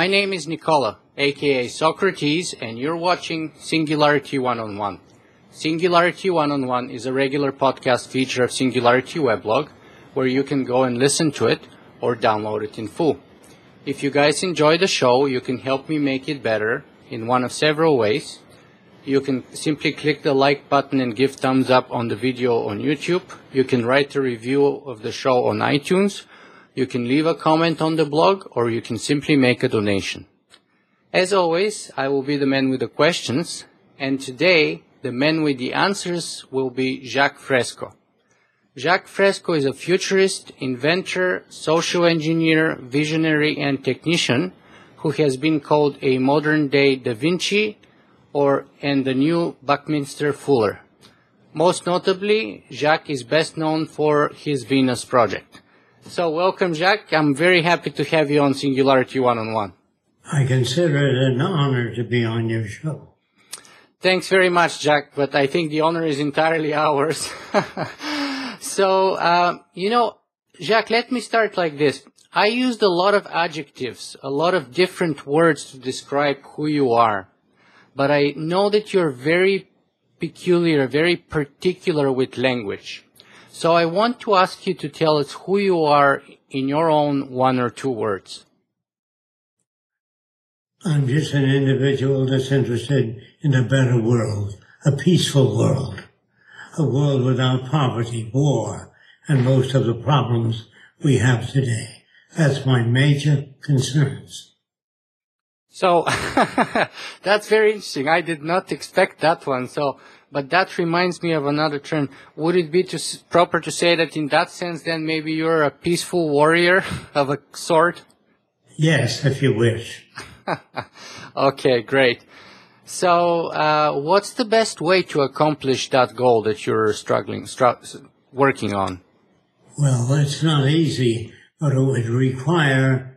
My name is Nikola, aka Socrates, and you're watching Singularity One on One. Singularity One on One is a regular podcast feature of Singularity Weblog where you can go and listen to it or download it in full. If you guys enjoy the show, you can help me make it better in one of several ways. You can simply click the like button and give thumbs up on the video on YouTube. You can write a review of the show on iTunes. You can leave a comment on the blog or you can simply make a donation. As always, I will be the man with the questions and today the man with the answers will be Jacque Fresco. Jacque Fresco is a futurist, inventor, social engineer, visionary, and technician who has been called a modern day Da Vinci or and the new Buckminster Fuller. Most notably, Jacque is best known for his Venus project. So welcome, Jack. I'm very happy to have you on Singularity One on One. I consider it an honor to be on your show. Thanks very much, Jack, but I think the honor is entirely ours. so, uh, you know, Jack, let me start like this. I used a lot of adjectives, a lot of different words to describe who you are, but I know that you're very peculiar, very particular with language. So I want to ask you to tell us who you are in your own one or two words. I'm just an individual that's interested in a better world, a peaceful world, a world without poverty, war, and most of the problems we have today. That's my major concerns. So that's very interesting. I did not expect that one. So, but that reminds me of another term. Would it be to, proper to say that in that sense, then maybe you're a peaceful warrior of a sort? Yes, if you wish. okay, great. So, uh, what's the best way to accomplish that goal that you're struggling, stru- working on? Well, it's not easy, but it would require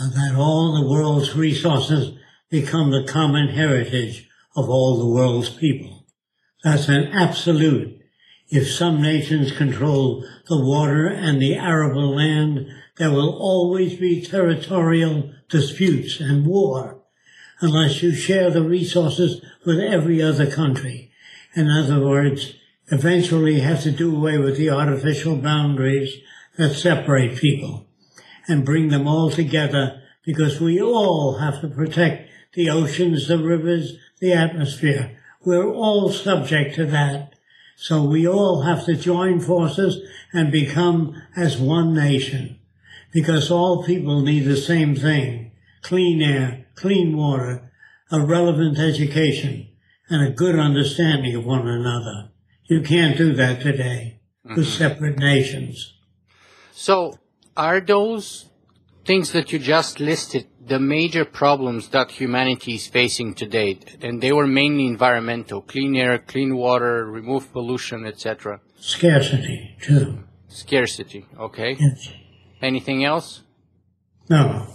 uh, that all the world's resources become the common heritage of all the world's people. That's an absolute. If some nations control the water and the arable land, there will always be territorial disputes and war unless you share the resources with every other country. In other words, eventually have to do away with the artificial boundaries that separate people and bring them all together because we all have to protect the oceans, the rivers, the atmosphere. We're all subject to that. So we all have to join forces and become as one nation because all people need the same thing. Clean air, clean water, a relevant education, and a good understanding of one another. You can't do that today with Mm-hmm. separate nations. So, are those things that you just listed the major problems that humanity is facing today? And they were mainly environmental, clean air, clean water, remove pollution, etc. Scarcity, too. Scarcity, okay? Yes. Anything else? No.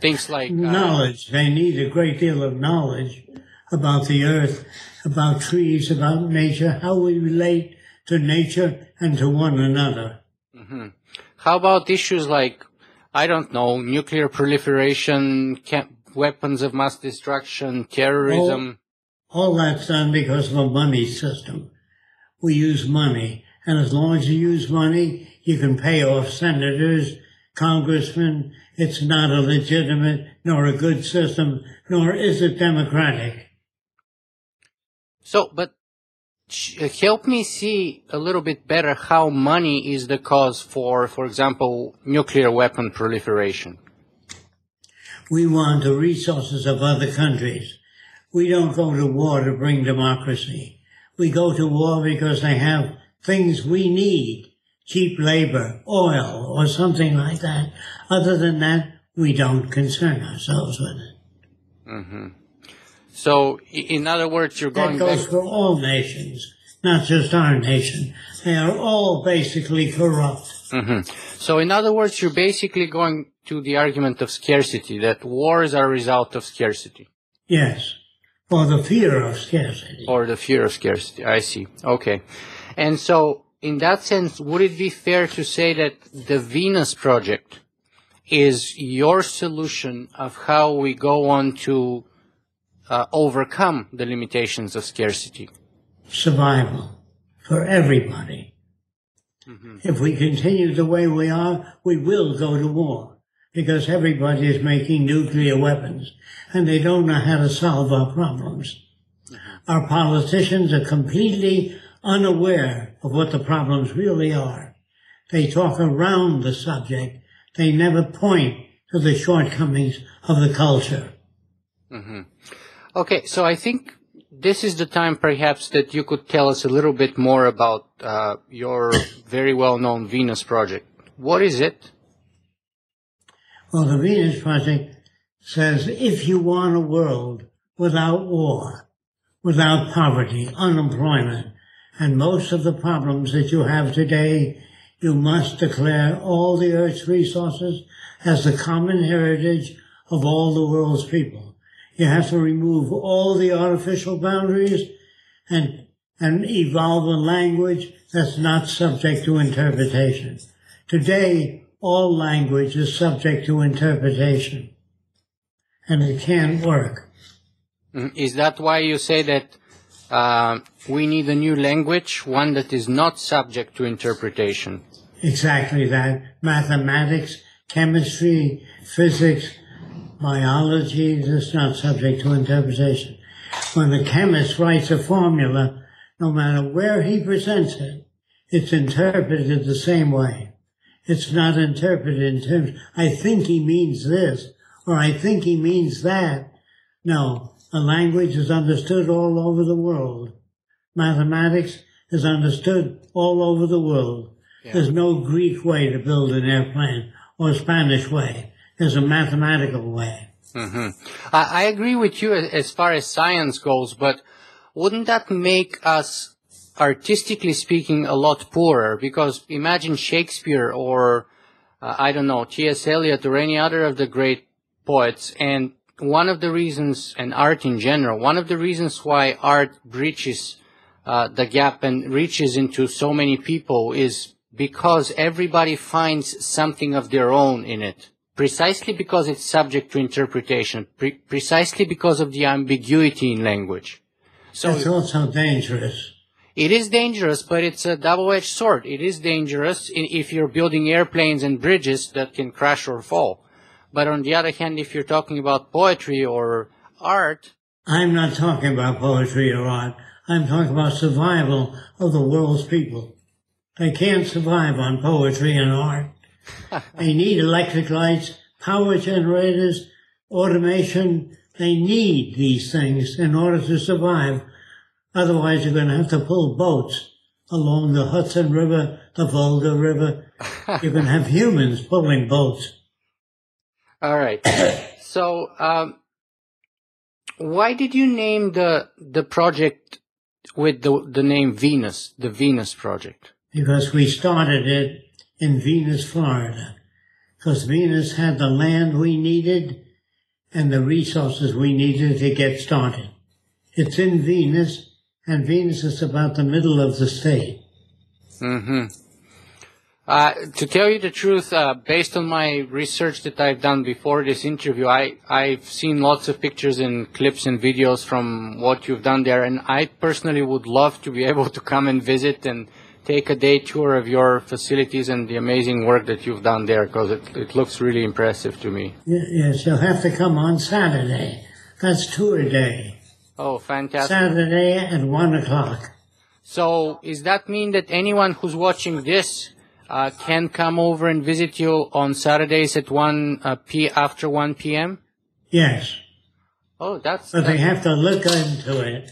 Things like uh, knowledge. They need a great deal of knowledge about the earth, about trees, about nature, how we relate to nature and to one another. How about issues like, I don't know, nuclear proliferation, weapons of mass destruction, terrorism? All that's done because of a money system. We use money, and as long as you use money, you can pay off senators, congressmen. It's not a legitimate nor a good system, nor is it democratic. So, but help me see a little bit better how money is the cause for, for example, nuclear weapon proliferation. We want the resources of other countries. We don't go to war to bring democracy. We go to war because they have things we need. Cheap labor, oil, or something like that. Other than that, we don't concern ourselves with it. Mm-hmm. So, in other words, you're going. That goes back. for all nations, not just our nation. They are all basically corrupt. Mhm. So, in other words, you're basically going to the argument of scarcity, that wars are a result of scarcity, Yes. Or the fear of scarcity. or the fear of scarcity. I see. Okay. And so, in that sense, would it be fair to say that the Venus project is your solution of how we go on to uh, overcome the limitations of scarcity? Survival for everybody. Mm-hmm. If we continue the way we are, we will go to war because everybody is making nuclear weapons and they don't know how to solve our problems. Mm-hmm. Our politicians are completely unaware of what the problems really are. They talk around the subject. They never point to the shortcomings of the culture. Mm-hmm. Okay, so I think this is the time perhaps that you could tell us a little bit more about uh, your very well-known Venus project. What is it? Well, the Venus Project says if you want a world without war, without poverty, unemployment, and most of the problems that you have today, you must declare all the Earth's resources as the common heritage of all the world's people. You have to remove all the artificial boundaries and, and evolve a language that's not subject to interpretation. Today, all language is subject to interpretation. And it can't work. Mm, is that why you say that uh, we need a new language, one that is not subject to interpretation? Exactly that. Mathematics, chemistry, physics, biology is not subject to interpretation. When a chemist writes a formula, no matter where he presents it, it's interpreted the same way. It's not interpreted in terms, I think he means this, or I think he means that. No, a language is understood all over the world. Mathematics is understood all over the world. Yeah. There's no Greek way to build an airplane or Spanish way. There's a mathematical way. Mm-hmm. I, I agree with you as far as science goes, but wouldn't that make us artistically speaking, a lot poorer because imagine Shakespeare or uh, I don't know T.S. Eliot or any other of the great poets, and one of the reasons, and art in general, one of the reasons why art breaches uh, the gap and reaches into so many people is because everybody finds something of their own in it. Precisely because it's subject to interpretation, pre- precisely because of the ambiguity in language. So it's also dangerous it is dangerous, but it's a double-edged sword. It is dangerous if you're building airplanes and bridges that can crash or fall. But on the other hand, if you're talking about poetry or art. I'm not talking about poetry or art. I'm talking about survival of the world's people. They can't survive on poetry and art. They need electric lights, power generators, automation. They need these things in order to survive Otherwise, you're going to have to pull boats along the Hudson River, the Volga River. you're going to have humans pulling boats. All right. so, um, why did you name the the project with the the name Venus, the Venus Project? Because we started it in Venus, Florida. Because Venus had the land we needed and the resources we needed to get started. It's in Venus, and Venus is about the middle of the state. Mm-hmm. Uh, to tell you the truth, uh, based on my research that I've done before this interview, I, I've seen lots of pictures and clips and videos from what you've done there, and I personally would love to be able to come and visit and take a day tour of your facilities and the amazing work that you've done there, because it, it looks really impressive to me. Yes, you'll have to come on Saturday. That's tour day. Oh, fantastic. Saturday at 1 o'clock. So, does that mean that anyone who's watching this uh, can come over and visit you on Saturdays at 1 uh, p after 1 p.m.? Yes. Oh, that's. But they have to look into it.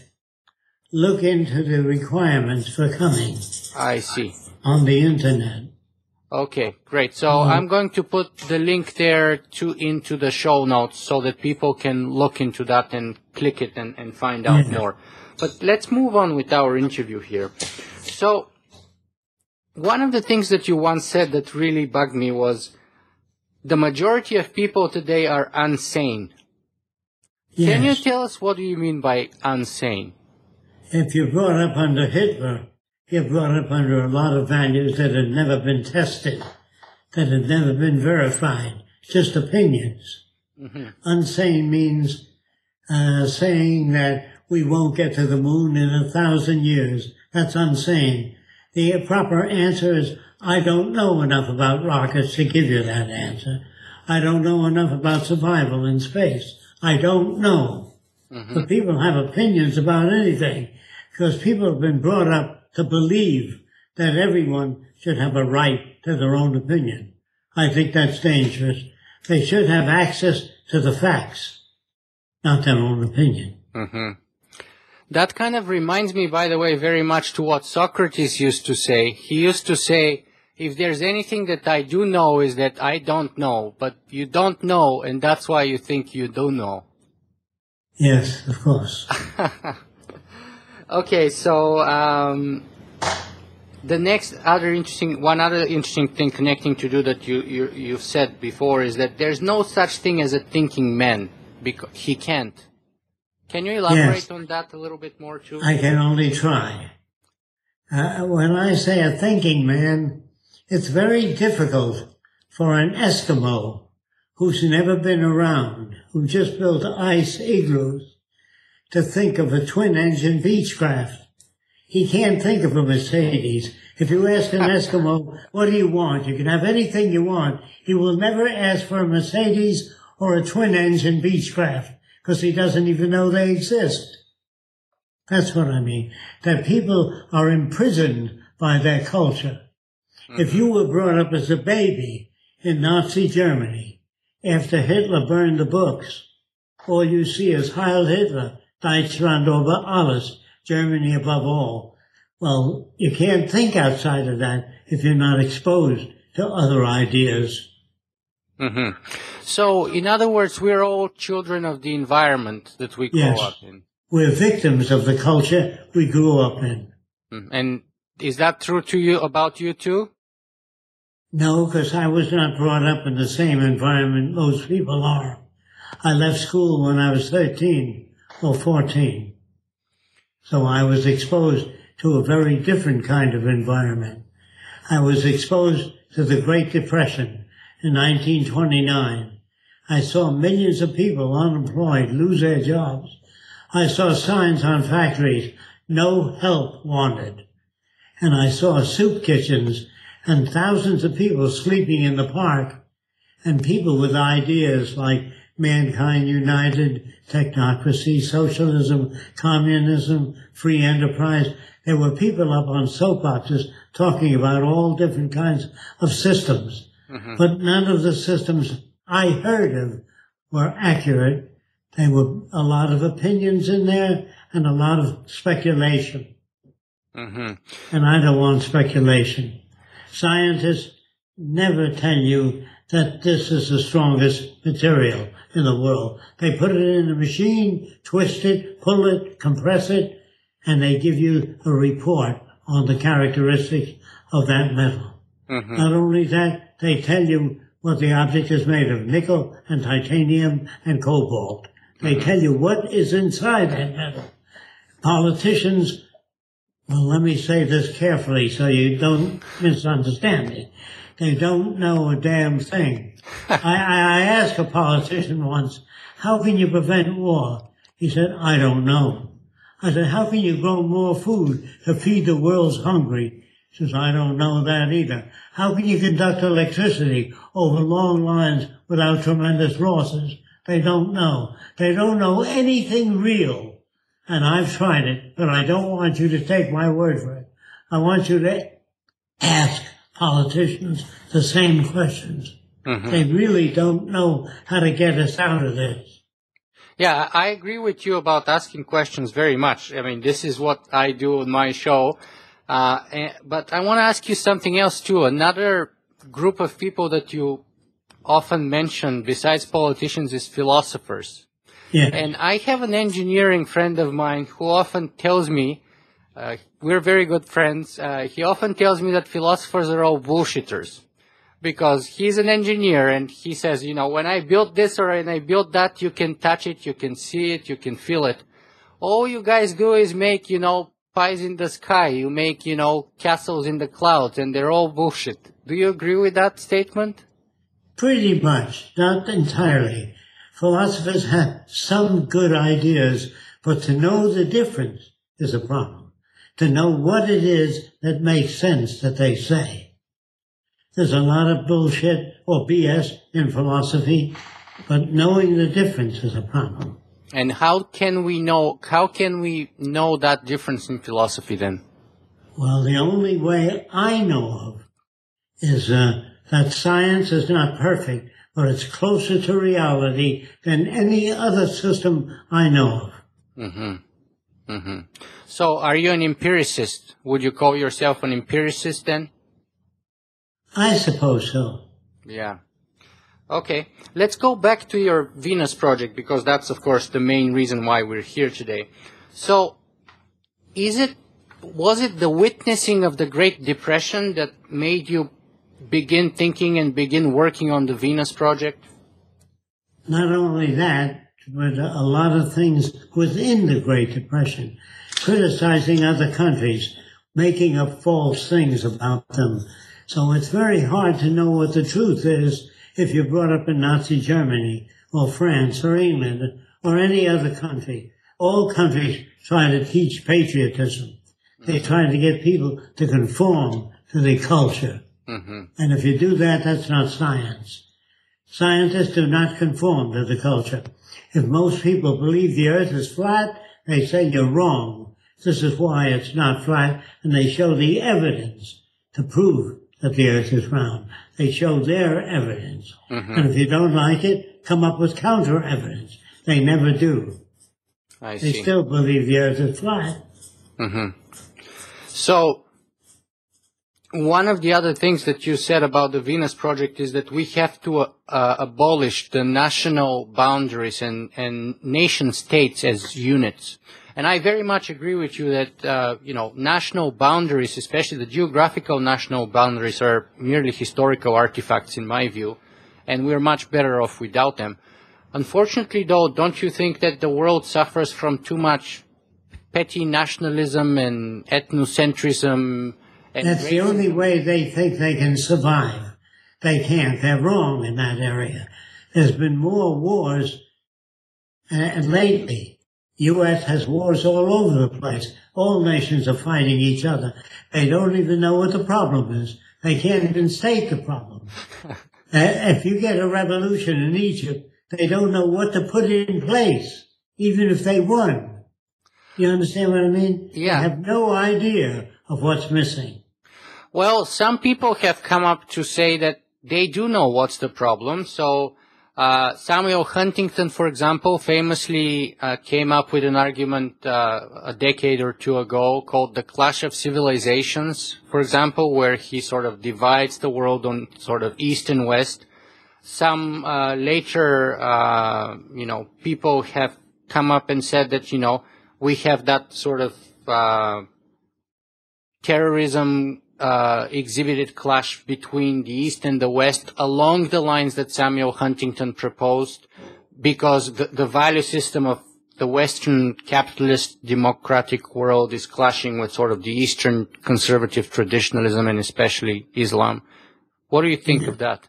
Look into the requirements for coming. I see. On the internet. Okay, great. So mm-hmm. I'm going to put the link there to into the show notes so that people can look into that and click it and, and find out mm-hmm. more. But let's move on with our interview here. So one of the things that you once said that really bugged me was the majority of people today are unsane. Yes. Can you tell us what do you mean by unsane? If you're brought up under Hitler, get brought up under a lot of values that had never been tested, that had never been verified, just opinions. Unsane means uh, saying that we won't get to the moon in a thousand years. That's unsane. The proper answer is, I don't know enough about rockets to give you that answer. I don't know enough about survival in space. I don't know. But people have opinions about anything because people have been brought up to believe that everyone should have a right to their own opinion. I think that's dangerous. They should have access to the facts, not their own opinion. Mm-hmm. That kind of reminds me, by the way, very much to what Socrates used to say. He used to say, if there's anything that I do know is that I don't know, but you don't know, and that's why you think you do know. Yes, of course. Okay, so um, the next other interesting, one other interesting thing connecting to do that you, you you've said before is that there's no such thing as a thinking man because he can't. Can you elaborate Yes. on that a little bit more too? I can only try. Uh, when I say a thinking man, it's very difficult for an Eskimo who's never been around, who just built ice igloos, to think of a twin engine Beechcraft. He can't think of a Mercedes. If you ask an Eskimo, what do you want? You can have anything you want. He will never ask for a Mercedes or a twin engine Beechcraft because he doesn't even know they exist. That's what I mean. That people are imprisoned by their culture. If mm-hmm. you were brought up as a baby in Nazi Germany after Hitler burned the books, all you see is Heil Hitler, Deutschland über alles, Germany above all. Well, you can't think outside of that if you're not exposed to other ideas. hmm So, in other words, we're all children of the environment that we grow Yes. up in. We're victims of the culture we grew up in. Mm. And is that true to you about you too? No, because I was not brought up in the same environment most people are. I left school when I was 13 or 14. So I was exposed to a very different kind of environment. I was exposed to the Great Depression in 1929. I saw millions of people unemployed lose their jobs. I saw signs on factories, no help wanted and I saw soup kitchens and thousands of people sleeping in the park and people with ideas like mankind united, technocracy, socialism, communism, free enterprise. There were people up on soapboxes talking about all different kinds of systems, but none of the systems I heard of were accurate. There were a lot of opinions in there and a lot of speculation hmm and I don't want speculation. Scientists never tell you that this is the strongest material in the world. They put it in a machine, twist it, pull it, compress it, and they give you a report on the characteristics of that metal. hmm Not only that, they tell you what the object is made of, nickel and titanium and cobalt. They tell you what is inside that metal. Politicians, well, let me say this carefully so you don't misunderstand me. They don't know a damn thing. I, I, asked a politician once, how can you prevent war? He said, I don't know. I said, how can you grow more food to feed the world's hungry? He says, I don't know that either. How can you conduct electricity over long lines without tremendous losses? They don't know. They don't know anything real. And I've tried it, but I don't want you to take my word for it. I want you to ask politicians the same questions. They really don't know how to get us out of this. Yeah, I agree with you about asking questions very much. I mean, this is what I do on my show. Uh, and, but I want to ask you something else too. Another group of people that you often mention besides politicians is philosophers. Yeah. And I have an engineering friend of mine who often tells me, uh, we're very good friends. Uh, he often tells me that philosophers are all bullshitters because he's an engineer and he says, you know, when I built this or when I built that, you can touch it, you can see it, you can feel it. All you guys do is make, you know, pies in the sky. You make, you know, castles in the clouds and they're all bullshit. Do you agree with that statement? Pretty much, not entirely. Philosophers have some good ideas, but to know the difference is a problem. To know what it is that makes sense that they say. There's a lot of bullshit or BS in philosophy, but knowing the difference is a problem. And how can we know, how can we know that difference in philosophy then? Well, the only way I know of is uh, that science is not perfect, but it's closer to reality than any other system I know of. Mm-hmm. Mm-hmm. So are you an empiricist? Would you call yourself an empiricist then? I suppose so. Yeah. Okay. Let's go back to your Venus project because that's of course the main reason why we're here today. So is it was it the witnessing of the Great Depression that made you begin thinking and begin working on the Venus project? Not only that, but a lot of things within the Great Depression, criticizing other countries, making up false things about them. So it's very hard to know what the truth is if you're brought up in Nazi Germany or France or England or any other country. All countries try to teach patriotism. They try to get people to conform to the culture. Mm-hmm. And if you do that, that's not science. Scientists do not conform to the culture. If most people believe the earth is flat, they say you're wrong. This is why it's not flat, and they show the evidence to prove that the earth is round. They show their evidence. Mm-hmm. And if you don't like it, come up with counter evidence. They never do. I They see. still believe the earth is flat. Mm-hmm. So, one of the other things that you said about the Venus project is that we have to uh, uh, abolish the national boundaries and, and nation states as units. And I very much agree with you that, uh, you know, national boundaries, especially the geographical national boundaries are merely historical artifacts in my view, and we're much better off without them. Unfortunately though, don't you think that the world suffers from too much petty nationalism and ethnocentrism and That's the only way they think they can survive. They can't. They're wrong in that area. There's been more wars, and, and lately, U.S. has wars all over the place. All nations are fighting each other. They don't even know what the problem is. They can't even state the problem. Uh, if you get a revolution in Egypt, they don't know what to put in place, even if they won. You understand what I mean? Yeah. They have no idea of what's missing. Well, some people have come up to say that they do know what's the problem. So, uh, Samuel Huntington, for example, famously uh, came up with an argument uh, a decade or two ago called the Clash of Civilizations, for example, where he sort of divides the world on sort of east and west. Some uh, later, uh, you know, people have come up and said that, you know, we have that sort of uh, terrorism uh, exhibited clash between the East and the West along the lines that Samuel Huntington proposed, because the, the value system of the Western capitalist democratic world is clashing with sort of the Eastern conservative traditionalism and especially Islam. What do you think of that?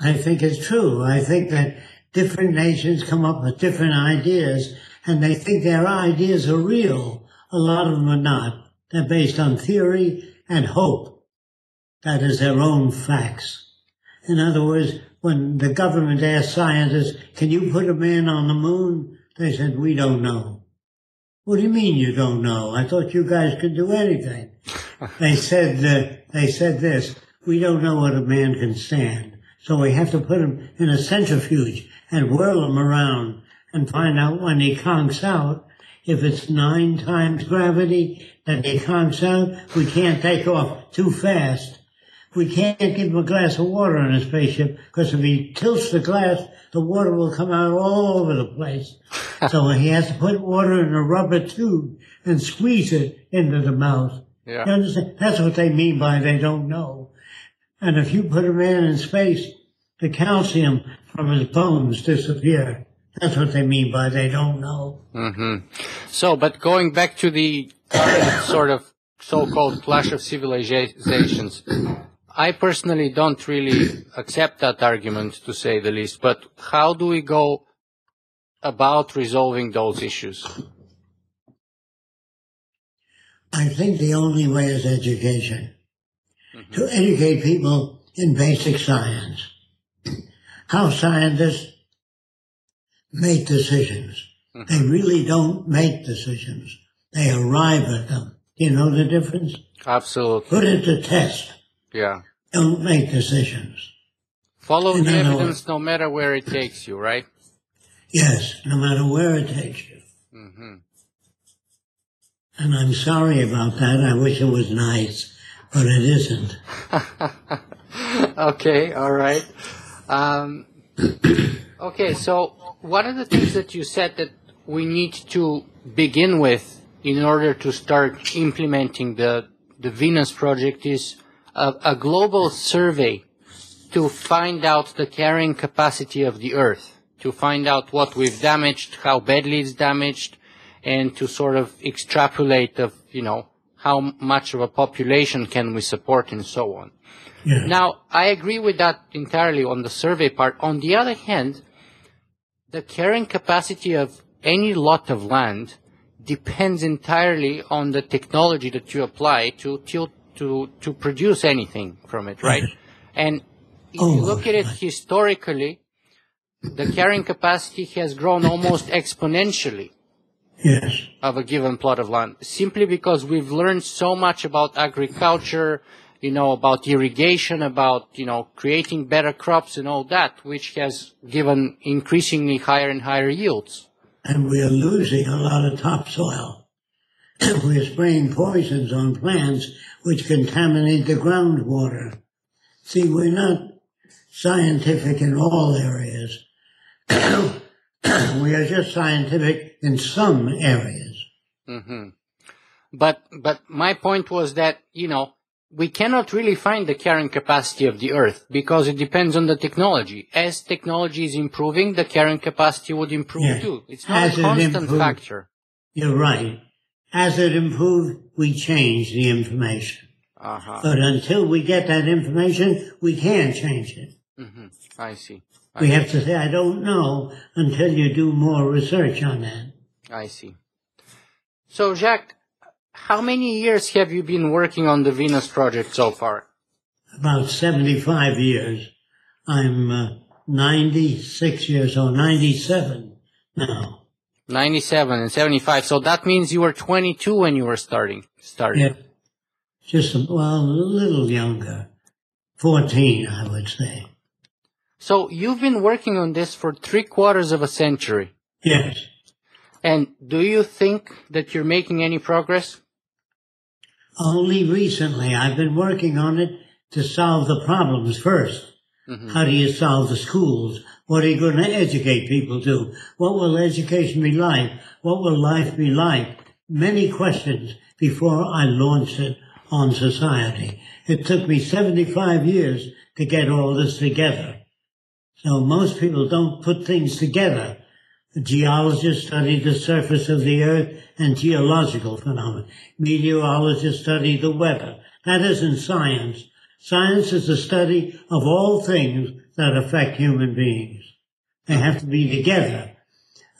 I think it's true. I think that different nations come up with different ideas and they think their ideas are real. A lot of them are not. They're based on theory and hope. That is their own facts. In other words, when the government asked scientists, can you put a man on the moon? They said, we don't know. What do you mean you don't know? I thought you guys could do anything. they said, uh, they said this, we don't know what a man can stand. So we have to put him in a centrifuge and whirl him around and find out when he conks out. If it's nine times gravity that he conks out, we can't take off too fast. We can't give him a glass of water on his spaceship because if he tilts the glass, the water will come out all over the place. so he has to put water in a rubber tube and squeeze it into the mouth. Yeah. You understand? That's what they mean by they don't know. And if you put a man in space, the calcium from his bones disappear. That's what they mean by they don't know. hmm So, but going back to the sort of so-called clash of civilizations. I personally don't really accept that argument, to say the least. But how do we go about resolving those issues? I think the only way is education. To educate people in basic science. How scientists make decisions. They really don't make decisions. They arrive at them. You know the difference? Absolutely. Put it to test. Yeah. Don't make decisions. Follow the No, no. evidence no matter where it takes you, right? Yes, no matter where it takes you. hmm And I'm sorry about that. I wish it was nice, but it isn't. okay, all right. Um, okay, so one of the things that you said that we need to begin with in order to start implementing the the Venus project is a, a global survey to find out the carrying capacity of the Earth, to find out what we've damaged, how badly it's damaged, and to sort of extrapolate of you know how much of a population can we support and so on. Yeah. Now, I agree with that entirely on the survey part. On the other hand, the carrying capacity of any lot of land depends entirely on the technology that you apply to to to, to produce anything from it, right? And if Oh, you look at it right. historically, the carrying capacity has grown almost exponentially Yes. of a given plot of land simply because we've learned so much about agriculture, you know, about irrigation, about, you know, creating better crops and all that, which has given increasingly higher and higher yields. And we are losing a lot of topsoil. We're spraying poisons on plants which contaminate the groundwater. See, we're not scientific in all areas. we are just scientific in some areas. hmm But, but my point was that, you know, we cannot really find the carrying capacity of the Earth because it depends on the technology. As technology is improving, the carrying capacity would improve Yeah. too. It's not As a constant improves. factor. You're right. As it improves, we change the information. Uh-huh. But until we get that information, we can't change it. hmm I see. We have to say, I don't know until you do more research on that. I see. So, Jacque, how many years have you been working on the Venus project so far? About 75 years. I'm uh, 96 years old, 97 now. 97 and 75. So that means you were 22 when you were starting. Starting. Yeah. Just, well, a little younger. 14, I would say. So you've been working on this for three quarters of a century. Yes. And do you think that you're making any progress? Only recently I've been working on it to solve the problems 1st mm-hmm. How do you solve the schools? What are you going to educate people to? What will education be like? What will life be like? Many questions before I launched it on society. It took me 75 years to get all this together. So most people don't put things together. Geologists study the surface of the earth and geological phenomena. Meteorologists study the weather. That isn't science. Science is the study of all things that affect human beings. They have to be together.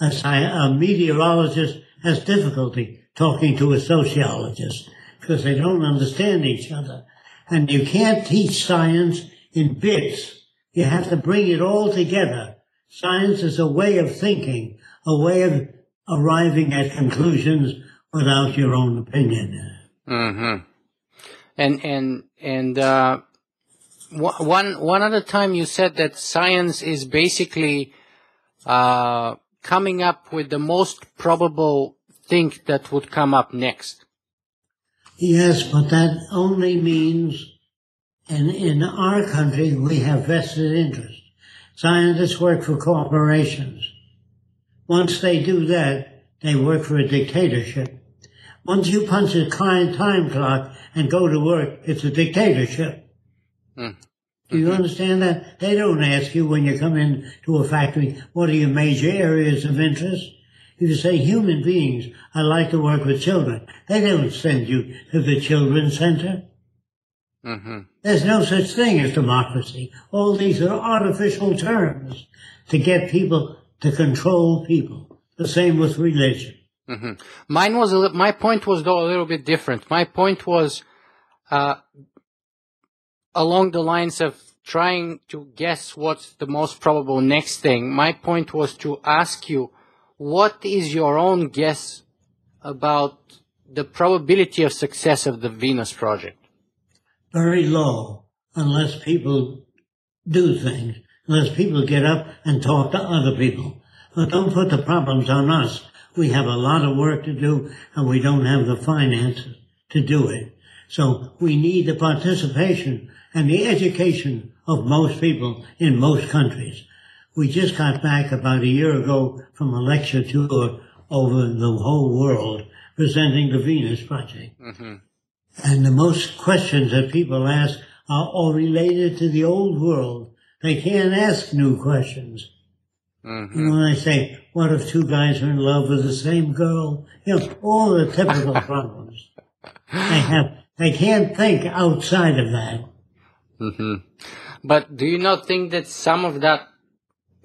A, a meteorologist has difficulty talking to a sociologist because they don't understand each other. And you can't teach science in bits. You have to bring it all together. Science is a way of thinking, a way of arriving at conclusions without your own opinion. Mm-hmm. And and and uh, one one other time you said that science is basically uh, coming up with the most probable thing that would come up next. Yes, but that only means, and in our country, we have vested interests. Scientists work for corporations. Once they do that, they work for a dictatorship. Once you punch a time time clock and go to work, it's a dictatorship. Hmm. Do you understand that? They don't ask you when you come in to a factory, what are your major areas of interest? If you say human beings, I like to work with children, they don't send you to the children's center. Hmm There's no such thing as democracy. All these are artificial terms to get people to control people. The same with religion. hmm Mine was a li- my point was though a little bit different. My point was uh, along the lines of trying to guess what's the most probable next thing. My point was to ask you, what is your own guess about the probability of success of the Venus project? Very low, unless people do things, unless people get up and talk to other people. But don't put the problems on us. We have a lot of work to do and we don't have the finances to do it. So we need the participation and the education of most people in most countries. We just got back about a year ago from a lecture tour over the whole world presenting the Venus Project. Mm-hmm. And the most questions that people ask are all related to the old world. They can't ask new questions. You know, they say, what if two guys are in love with the same girl? You know, all the typical problems. They have, they can't think outside of that. hmm But do you not think that some of that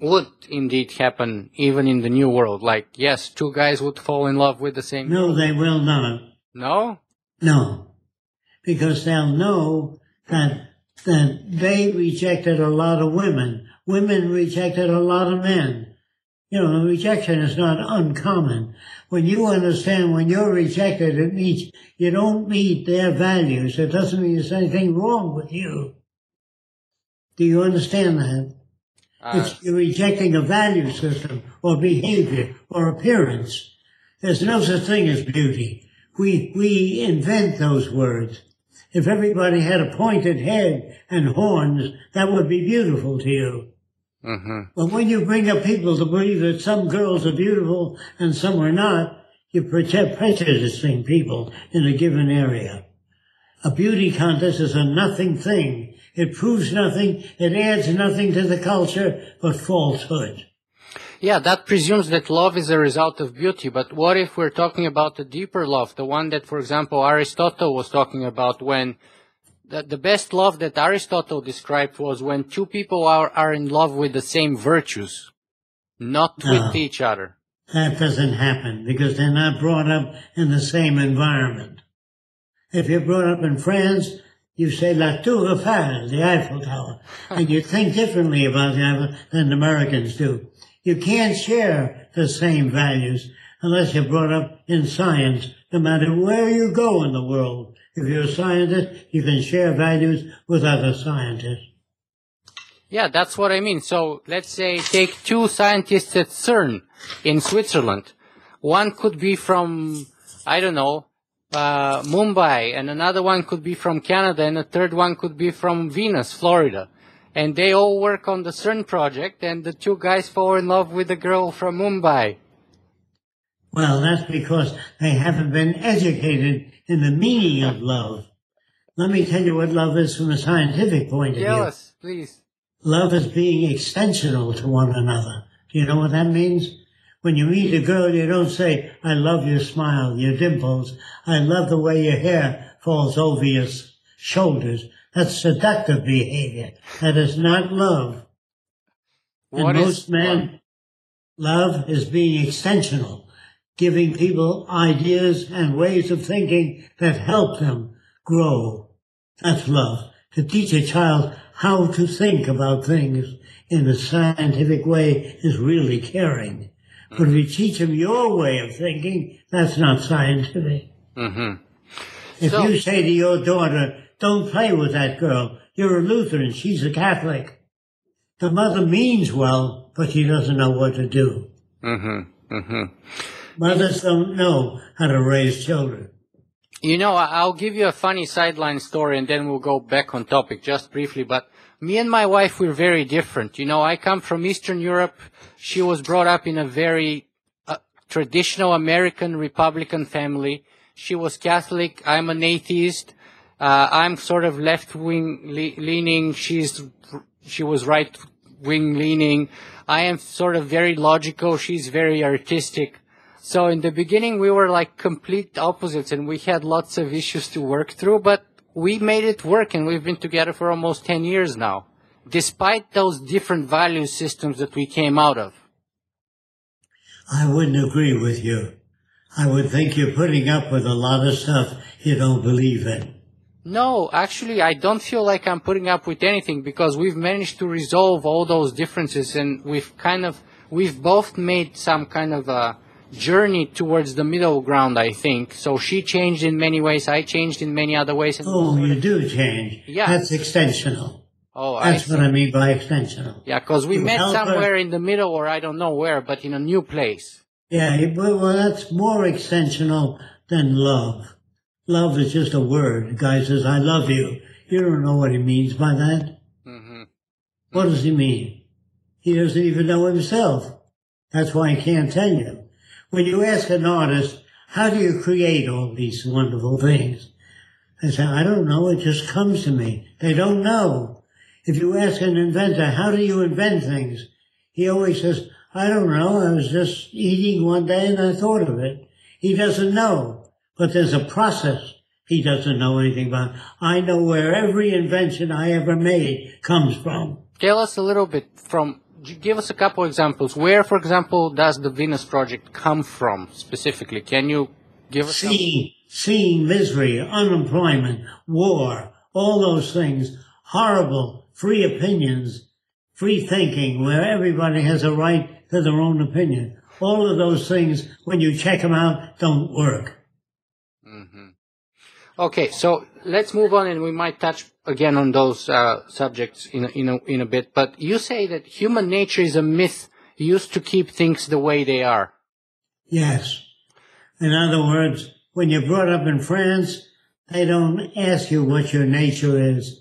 would indeed happen even in the new world? Like, yes, two guys would fall in love with the same. No, they will not. No? No. Because they'll know that, that they rejected a lot of women. Women rejected a lot of men. You know, rejection is not uncommon. When you understand when you're rejected, it means you don't meet their values. It doesn't mean there's anything wrong with you. Do you understand that? Uh, It's you're rejecting a value system or behavior or appearance. There's no such thing as beauty. We, we invent those words. If everybody had a pointed head and horns, that would be beautiful to you. hmm But when you bring up people to believe that some girls are beautiful and some are not, you're preju- prejudicing people in a given area. A beauty contest is a nothing thing. It proves nothing. It adds nothing to the culture but falsehood. Yeah, that presumes that love is a result of beauty, but what if we're talking about a deeper love, the one that, for example, Aristotle was talking about when the, the best love that Aristotle described was when two people are, are in love with the same virtues, not with Ah. each other. That doesn't happen because they're not brought up in the same environment. If you're brought up in France, you say La Tour Eiffel, the Eiffel Tower, and you think differently about the Eiffel than Americans do. You can't share the same values unless you're brought up in science, no matter where you go in the world. If you're a scientist, you can share values with other scientists. Yeah, that's what I mean. So let's say take two scientists at CERN in Switzerland. One could be from, I don't know, uh, Mumbai, and another one could be from Canada, and a third one could be from Venus, Florida. And they all work on the CERN project, and the two guys fall in love with the girl from Mumbai. Well, that's because they haven't been educated in the meaning of love. Let me tell you what love is from a scientific point of Tell view. Yes, please. Love is being extensional to one another. Do you know what that means? When you meet a girl, you don't say, I love your smile, your dimples. I love the way your hair falls over your shoulders. That's seductive behavior. That is not love. What and is most men, love is being extensional, giving people ideas and ways of thinking that help them grow. That's love. To teach a child how to think about things in a scientific way is really caring. But if you teach them your way of thinking, that's not scientific. hmm If So- you say to your daughter, don't play with that girl, you're a Lutheran, she's a Catholic. The mother means well, but she doesn't know what to do. Mm hmm Mm hmm Mothers don't know how to raise children. You know, I'll give you a funny sideline story and then we'll go back on topic just briefly. But me and my wife, we're very different. You know, I come from Eastern Europe. She was brought up in a very uh, traditional American Republican family. She was Catholic. I'm an atheist. Uh, I'm sort of left wing le- leaning. She's, she was right wing leaning. I am sort of very logical. She's very artistic. So in the beginning, we were like complete opposites and we had lots of issues to work through, but we made it work and we've been together for almost 10 years now, despite those different value systems that we came out of. I wouldn't agree with you. I would think you're putting up with a lot of stuff you don't believe in. No, actually, I don't feel like I'm putting up with anything because we've managed to resolve all those differences and we've kind of, we've both made some kind of a journey towards the middle ground, I think. So she changed in many ways, I changed in many other ways. And Oh, you do change. Yeah. That's extensional. oh, That's see. what I mean by extensional. Yeah, because we You met help her- somewhere in the middle or I don't know where, but in a new place. Yeah, well, that's more extensional than love. Love is just a word. The guy says, I love you. You don't know what he means by that. hmm What does he mean? He doesn't even know himself. That's why he can't tell you. When you ask an artist, how do you create all these wonderful things? They say, I don't know. It just comes to me. They don't know. If you ask an inventor, how do you invent things? He always says, I don't know. I was just eating one day and I thought of it. He doesn't know. But there's a process he doesn't know anything about. I know where every invention I ever made comes from. Tell us a little bit from, give us a couple examples. Where, for example, does the Venus Project come from specifically? Can you give us some? seeing, seeing misery, unemployment, war, all those things, horrible, free opinions, free thinking, where everybody has a right to their own opinion. All of those things, when you check them out, don't work. Okay, so let's move on and we might touch again on those uh, subjects in a, in, a, in a bit. But you say that human nature is a myth used to keep things the way they are. Yes. In other words, when you're brought up in France, they don't ask you what your nature is.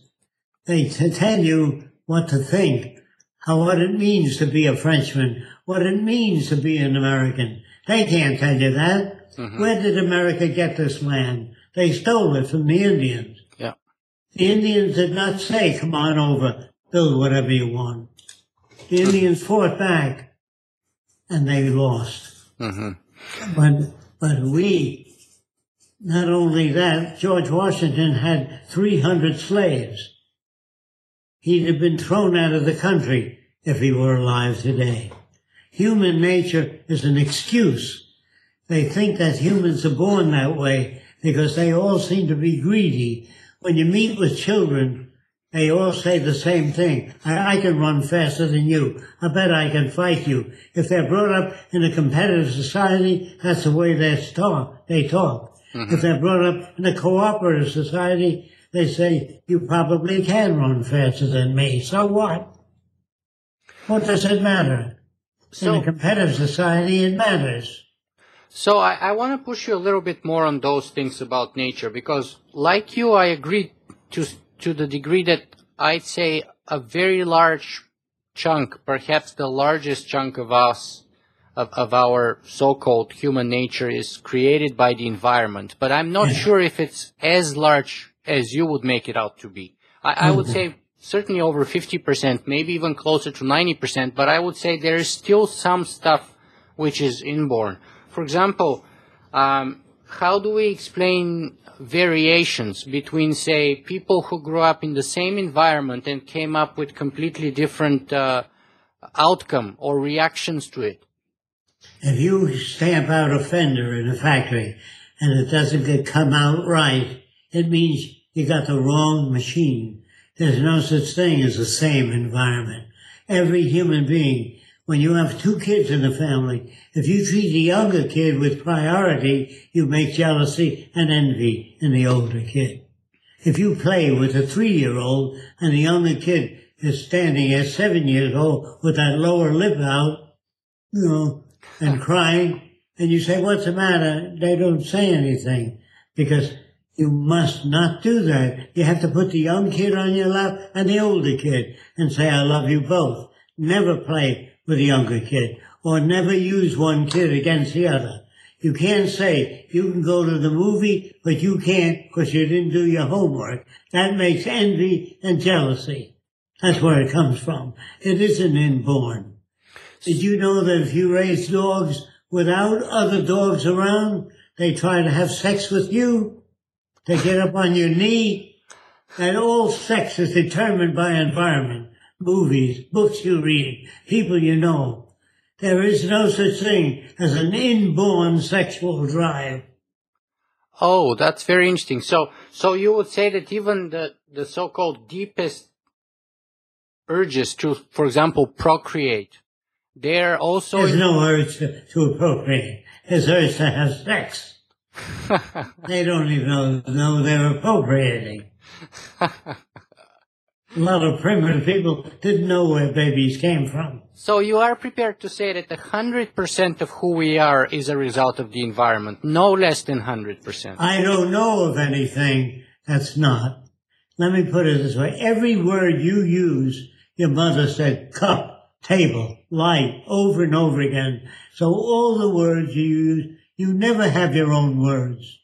They t- tell you what to think, how what it means to be a Frenchman, what it means to be an American. They can't tell you that. Where did America get this land? They stole it from the Indians. Yeah. The Indians did not say, come on over, build whatever you want. The Indians fought back and they lost. hmm But, but we, not only that, George Washington had 300 slaves. He'd have been thrown out of the country if he were alive today. Human nature is an excuse. They think that humans are born that way because they all seem to be greedy. When you meet with children, they all say the same thing. I, I can run faster than you. I bet I can fight you. If they're brought up in a competitive society, that's the way they talk. They talk. Mm-hmm. If they're brought up in a cooperative society, they say, you probably can run faster than me. So what? What does it matter? in a competitive society, it matters. So I, I want to push you a little bit more on those things about nature because, like you, I agree to to the degree that I'd say a very large chunk, perhaps the largest chunk of us, of, of our so-called human nature, is created by the environment. But I'm not sure if it's as large as you would make it out to be. I, I would mm-hmm. say certainly over 50%, maybe even closer to 90%. But I would say there is still some stuff which is inborn. For example, um, how do we explain variations between, say, people who grew up in the same environment and came up with completely different uh, outcome or reactions to it? If you stamp out a fender in a factory and it doesn't get come out right, it means you got the wrong machine. There's no such thing as the same environment. Every human being, when you have two kids in the family, if you treat the younger kid with priority, you make jealousy and envy in the older kid. If you play with a three-year-old and the younger kid is standing at seven years old with that lower lip out, you know, and crying, and you say, what's the matter? They don't say anything because you must not do that. You have to put the young kid on your lap and the older kid and say, I love you both. Never play with the younger kid or never use one kid against the other. You can't say you can go to the movie, but you can't because you didn't do your homework. That makes envy and jealousy. That's where it comes from. It isn't inborn. Did you know that if you raise dogs without other dogs around, they try to have sex with you. They get up on your knee. And all sex is determined by environment, movies, books you read, people you know. There is no such thing as an inborn sexual drive. Oh, that's very interesting. So, so you would say that even the, the so-called deepest urges to, for example, procreate, they're also There's no urge to, to procreate. There's urge to have sex. they don't even know, know they're appropriating. A lot of primitive people didn't know where babies came from. So you are prepared to say that 100% of who we are is a result of the environment, no less than 100%. I don't know of anything that's not. Let me put it this way. Every word you use, your mother said cup, table, light, over and over again. So all the words you use, you never have your own words.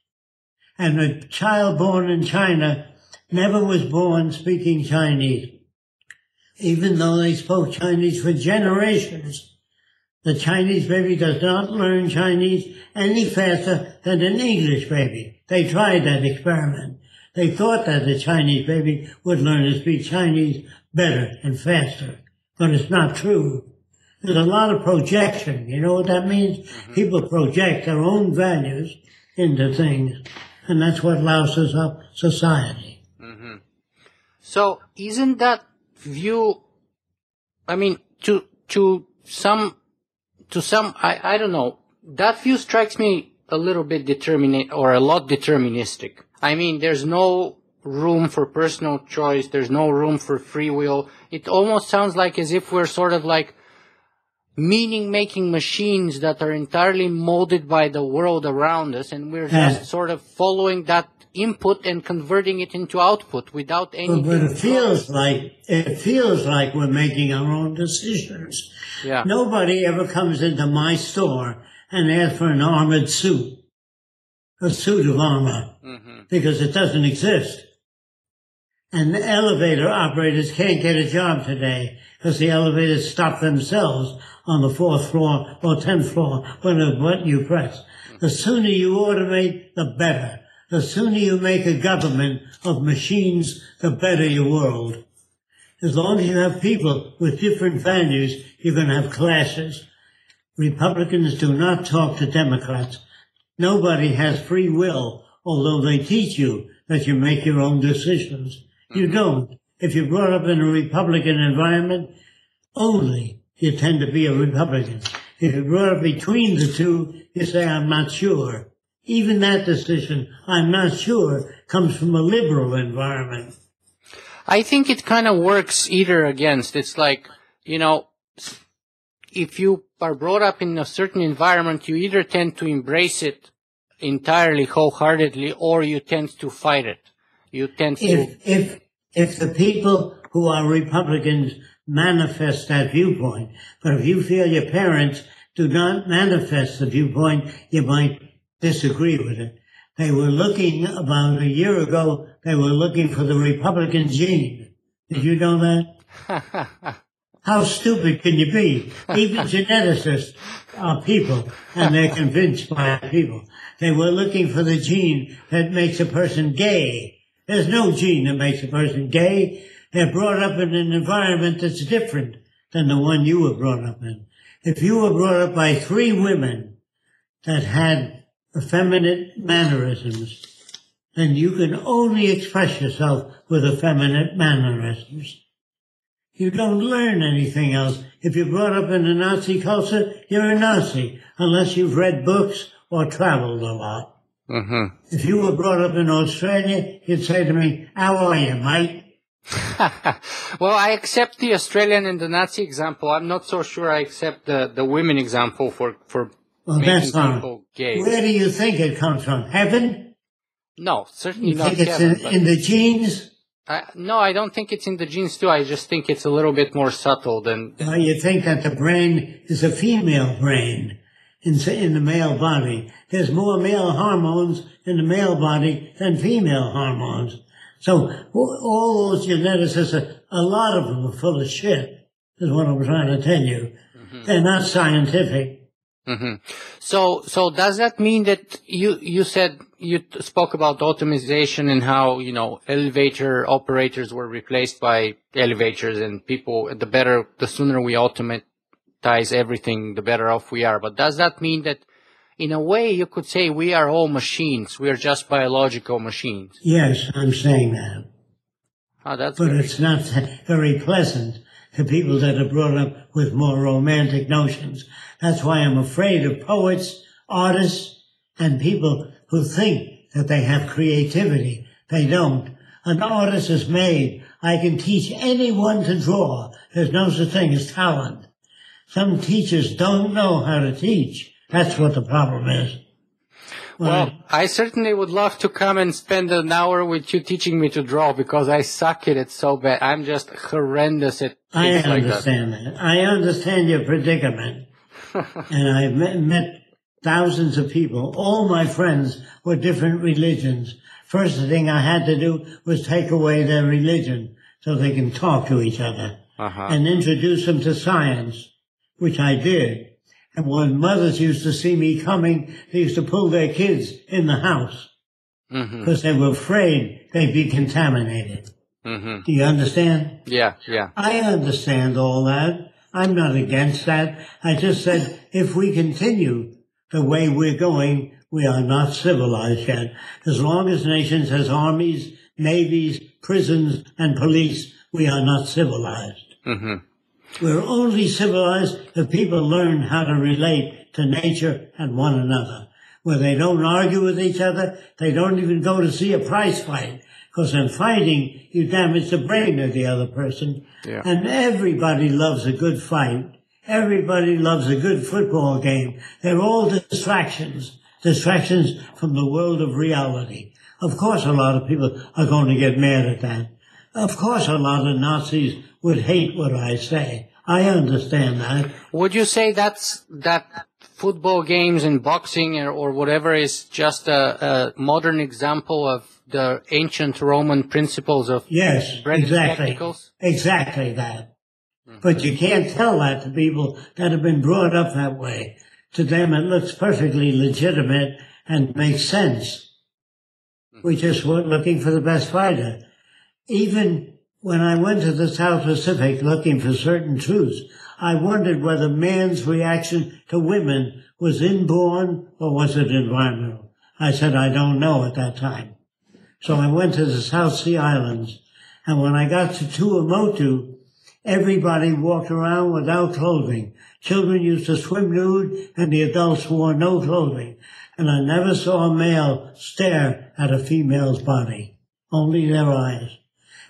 And a child born in China never was born speaking Chinese. Even though they spoke Chinese for generations, the Chinese baby does not learn Chinese any faster than an English baby. They tried that experiment. They thought that the Chinese baby would learn to speak Chinese better and faster, but it's not true. There's a lot of projection. You know what that means? Mm-hmm. People project their own values into things, and that's what louses up society. So isn't that view, I mean, to, to some, to some, I, I don't know, that view strikes me a little bit determinate or a lot deterministic. I mean, there's no room for personal choice. There's no room for free will. It almost sounds like as if we're sort of like meaning making machines that are entirely molded by the world around us and we're just sort of following that input and converting it into output without anything. but it feels like it feels like we're making our own decisions. yeah. Nobody ever comes into my store and asks for an armored suit, a suit of armor, mm-hmm. because it doesn't exist. And the elevator operators can't get a job today because the elevators stop themselves on the fourth floor or tenth floor when the button you press. The sooner you automate, the better. The sooner you make a government of machines, the better your world. As long as you have people with different values, you're going to have clashes. Republicans do not talk to Democrats. Nobody has free will, although they teach you that you make your own decisions. You mm-hmm. don't. If you're brought up in a Republican environment, only you tend to be a Republican. If you're brought up between the two, you say, I'm not sure. Even that decision, I'm not sure, comes from a liberal environment. I think it kind of works either against. It's like, you know, if you are brought up in a certain environment, you either tend to embrace it entirely, wholeheartedly, or you tend to fight it. You tend to, if if if the people who are Republicans manifest that viewpoint, but if you feel your parents do not manifest the viewpoint, you might disagree with it. They were looking about a year ago. They were looking for the Republican gene. Did you know that? How stupid can you be? Even geneticists are people, and they're convinced by people. They were looking for the gene that makes a person gay. There's no gene that makes a person gay. They're brought up in an environment that's different than the one you were brought up in. If you were brought up by three women that had effeminate mannerisms, then you can only express yourself with effeminate mannerisms. You don't learn anything else. If you're brought up in a Nazi culture, you're a Nazi, unless you've read books or traveled a lot. hmm If you were brought up in Australia, you'd say to me, how are you, mate? well, I accept the Australian and the Nazi example. I'm not so sure I accept the, the women example for, for Well, that's not. gay. Where do you think it comes from? Heaven? No, certainly You not think it's Kevin, in, in the genes? I, no, I don't think it's in the genes too. I just think it's a little bit more subtle than. Or you think that the brain is a female brain in, in the male body. There's more male hormones in the male body than female hormones. So all those geneticists, a lot of them are full of shit, is what I'm trying to tell you. Mm-hmm. They're not scientific. Hmm So, so does that mean that you, you said you t- spoke about automation and how, you know, elevator operators were replaced by elevators and people, the better, the sooner we automatize everything, the better off we are. But does that mean that in a way you could say we are all machines? We are just biological machines. Yes, I'm saying that. Oh, that's But very- it's not very pleasant to people that are brought up with more romantic notions. That's why I'm afraid of poets, artists, and people who think that they have creativity. They don't. An artist is made. I can teach anyone to draw. There's no such thing as talent. Some teachers don't know how to teach. That's what the problem is. Well, I certainly would love to come and spend an hour with you teaching me to draw because I suck at it so bad. I'm just horrendous at I things like that. understand that. I understand your predicament. and I've met, met thousands of people. All my friends were different religions. First thing I had to do was take away their religion so they can talk to each other Uh-huh. and introduce them to science, which I did. And when mothers used to see me coming, they used to pull their kids in the house hmm because they were afraid they'd be contaminated. Hmm Do you understand? Yeah, yeah. I understand all that. I'm not against that. I just said if we continue the way we're going, we are not civilized yet. As long as nations has armies, navies, prisons, and police, we are not civilized. hmm We're only civilized if people learn how to relate to nature and one another. Where they don't argue with each other, they don't even go to see a prize fight. Because in fighting, you damage the brain of the other person. Yeah. And everybody loves a good fight. Everybody loves a good football game. They're all distractions. Distractions from the world of reality. Of course a lot of people are going to get mad at that. Of course a lot of Nazis would hate what I say. I understand that. Would you say that's that football games and boxing or, or whatever is just a, a modern example of the ancient Roman principles of Yes, exactly. Exactly that. Mm-hmm. But you can't tell that to people that have been brought up that way. To them, it looks perfectly legitimate and makes sense. Mm-hmm. We just weren't looking for the best fighter. Even when I went to the South Pacific looking for certain truths, I wondered whether man's reaction to women was inborn or was it environmental. I said, I don't know at that time. So I went to the South Sea Islands, and when I got to Tuamotu, everybody walked around without clothing. Children used to swim nude, and the adults wore no clothing. And I never saw a male stare at a female's body, only their eyes.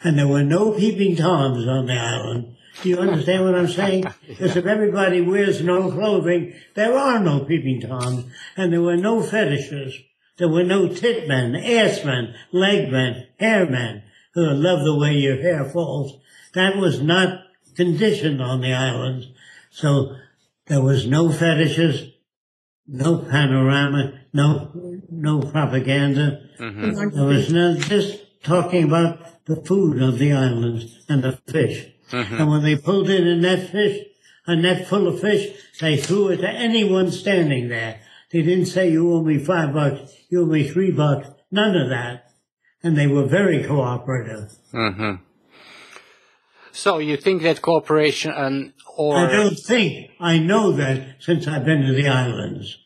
And there were no peeping toms on the island. Do you understand what I'm saying? Because if everybody wears no clothing, there are no peeping toms, and there were no fetishes. There were no tit men, ass men, leg men, hair men who love the way your hair falls. That was not conditioned on the islands. So there was no fetishes, no panorama, no no propaganda. Mm-hmm. There was no just talking about the food of the islands and the fish. And when they pulled in a net fish, a net full of fish, they threw it to anyone standing there. They didn't say you owe me five bucks, you owe me three bucks, none of that. And they were very cooperative. hmm So you think that cooperation and or I don't think I know that since I've been to the islands.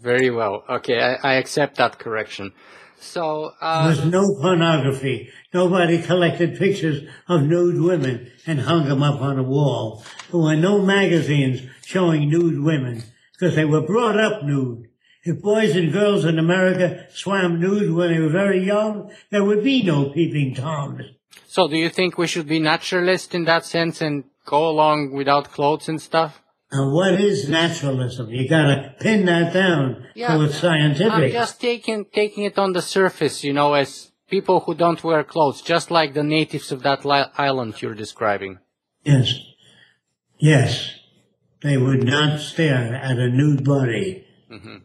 very well. Okay, I, I accept that correction. So uh, There was no pornography. Nobody collected pictures of nude women and hung them up on a wall. There were no magazines showing nude women because they were brought up nude. If boys and girls in America swam nude when they were very young, there would be no peeping toms. so do you think we should be naturalist in that sense and go along without clothes and stuff? And what is naturalism? You gotta pin that down yeah, so it's scientific. I'm just taking taking it on the surface, you know, as people who don't wear clothes, just like the natives of that li- island you're describing. Yes. Yes. They would not stare at a nude body. Mm-hmm.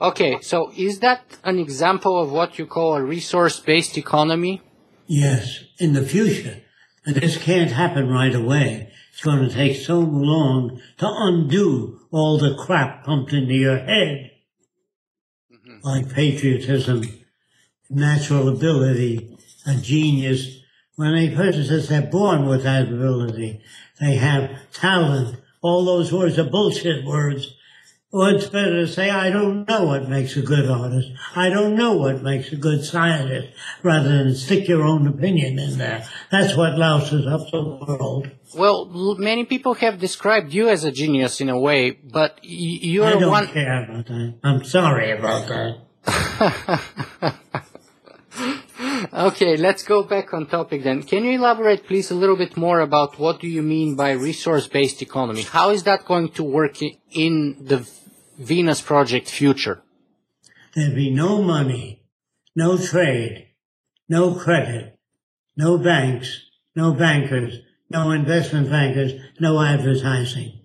Okay, so is that an example of what you call a resource-based economy? Yes, in the future. And this can't happen right away. It's going to take so long to undo all the crap pumped into your head, mm-hmm. like patriotism, natural ability, a genius. When a person says they're born with that ability, they have talent, all those words are bullshit words. Well, it's better to say, I don't know what makes a good artist. I don't know what makes a good scientist, rather than stick your own opinion in there. That's what louses up the world. Well, many people have described you as a genius in a way, but you're one. I don't one. care about that. I'm sorry about that. Okay, let's go back on topic then. Can you elaborate, please, a little bit more about what do you mean by resource-based economy? How is that going to work in the Venus Project future? There'd be no money, no trade, no credit, no banks, no bankers, no investment bankers, no advertising.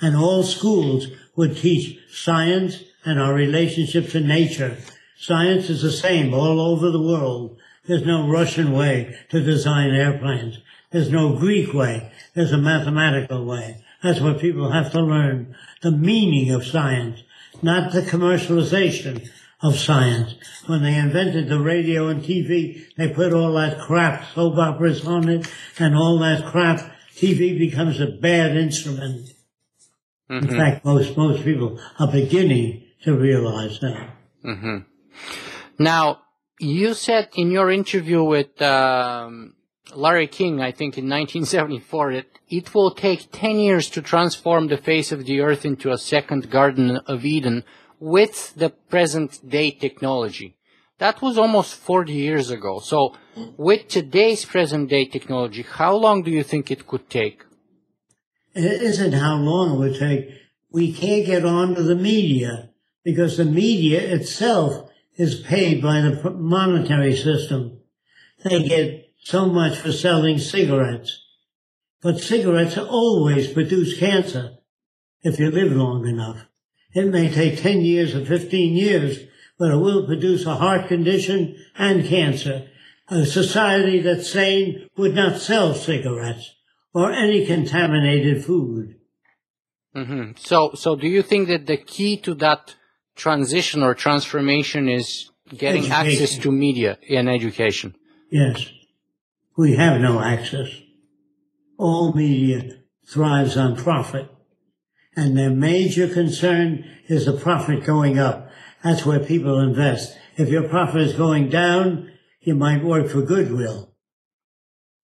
And all schools would teach science and our relationship to nature. Science is the same all over the world. There's no Russian way to design airplanes. There's no Greek way. There's a mathematical way. That's what people have to learn. The meaning of science, not the commercialization of science. When they invented the radio and TV, they put all that crap, soap operas on it, and all that crap. TV becomes a bad instrument. In mm-hmm. fact, most, most people are beginning to realize that. Mm-hmm. Now, you said in your interview with um, Larry King, I think in 1974, that it will take 10 years to transform the face of the earth into a second Garden of Eden with the present day technology. That was almost 40 years ago. So, with today's present day technology, how long do you think it could take? It isn't how long it would take. We can't get on to the media because the media itself is paid by the monetary system. They get so much for selling cigarettes. But cigarettes always produce cancer if you live long enough. It may take 10 years or 15 years, but it will produce a heart condition and cancer. A society that's sane would not sell cigarettes or any contaminated food. hmm So, so do you think that the key to that transition or transformation is getting Education. access to media and education? Yes, we have no access. All media thrives on profit, and their major concern is the profit going up. That's where people invest. If your profit is going down, you might work for goodwill.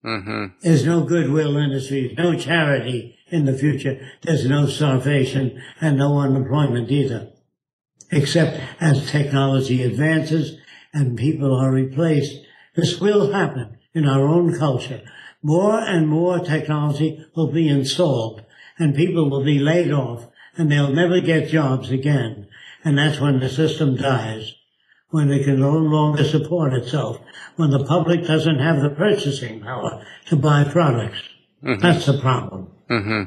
hmm There's no goodwill industries, no charity in the future. There's no starvation and no unemployment either. Except as technology advances and people are replaced, this will happen in our own culture. More and more technology will be installed and people will be laid off and they'll never get jobs again. And that's when the system dies when it can no longer support itself, when the public doesn't have the purchasing power to buy products. That's the problem. hmm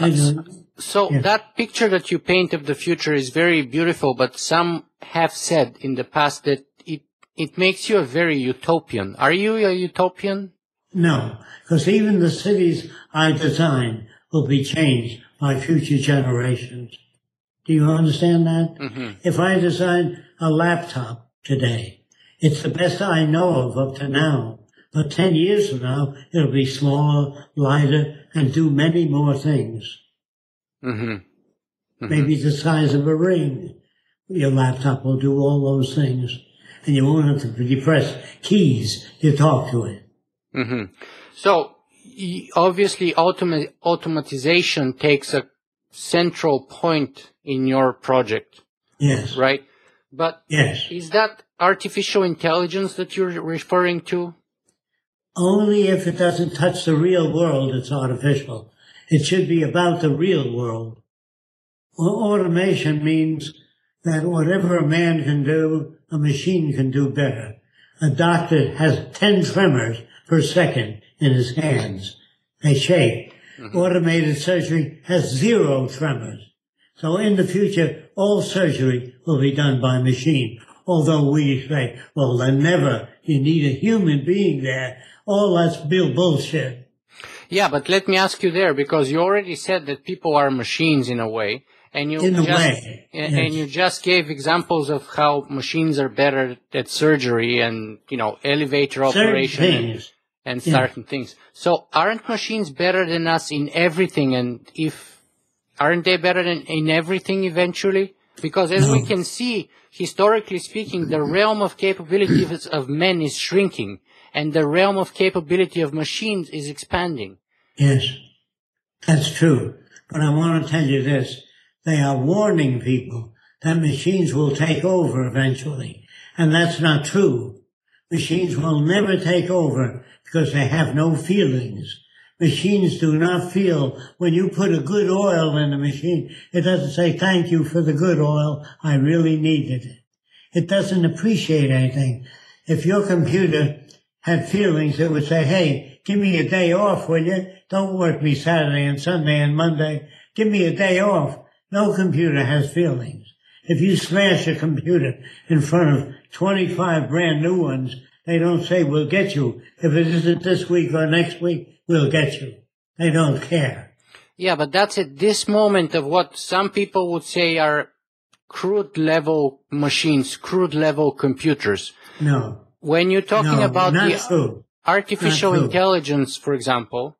uh, So Yes. that picture that you paint of the future is very beautiful, but some have said in the past that it it makes you a very utopian. Are you a utopian? no, because even the cities I design will be changed by future generations. Do you understand that? Mm-hmm. If I design a laptop today, it's the best I know of up to now. But 10 years from now, it'll be smaller, lighter, and do many more things. Hmm maybe the size of a ring. Your laptop will do all those things, and you won't have to depress keys to talk to it. hmm So obviously, automa- automatization takes a central point in your project, Yes, right? But yes. is that artificial intelligence that you're referring to? Only if it doesn't touch the real world, it's artificial. It should be about the real world. Well, automation means that whatever a man can do, a machine can do better. A doctor has 10 tremors per second in his hands. They shake. Mm-hmm. Automated surgery has zero tremors. So in the future, all surgery will be done by machine. Although we say, well, then never, you need a human being there. All that's bill bullshit. Yeah, but let me ask you there because you already said that people are machines in a way, and you In a just, way, and, yes. and you just gave examples of how machines are better at surgery and you know elevator Certain operation and, things. and Yeah. certain things. So aren't machines better than us in everything? And if aren't they better than in everything eventually? Because as we can see, historically speaking, the realm of capabilities of men is shrinking, and the realm of capability of machines is expanding. Yes, that's true. But I want to tell you this. They are warning people that machines will take over eventually. And that's not true. Machines will never take over because they have no feelings. Machines do not feel when you put a good oil in a machine, it doesn't say thank you for the good oil. I really needed it. It doesn't appreciate anything. If your computer had feelings, that would say, hey, give me a day off, will you? Don't work me Saturday and Sunday and Monday. Give me a day off. No computer has feelings. If you smash a computer in front of 25 brand new ones, they don't say, we'll get you. If it isn't this week or next week, we'll get you. They don't care. Yeah, but that's at this moment of what some people would say are crude level machines, crude level computers. No. When you're talking no, about the true. artificial intelligence, for example,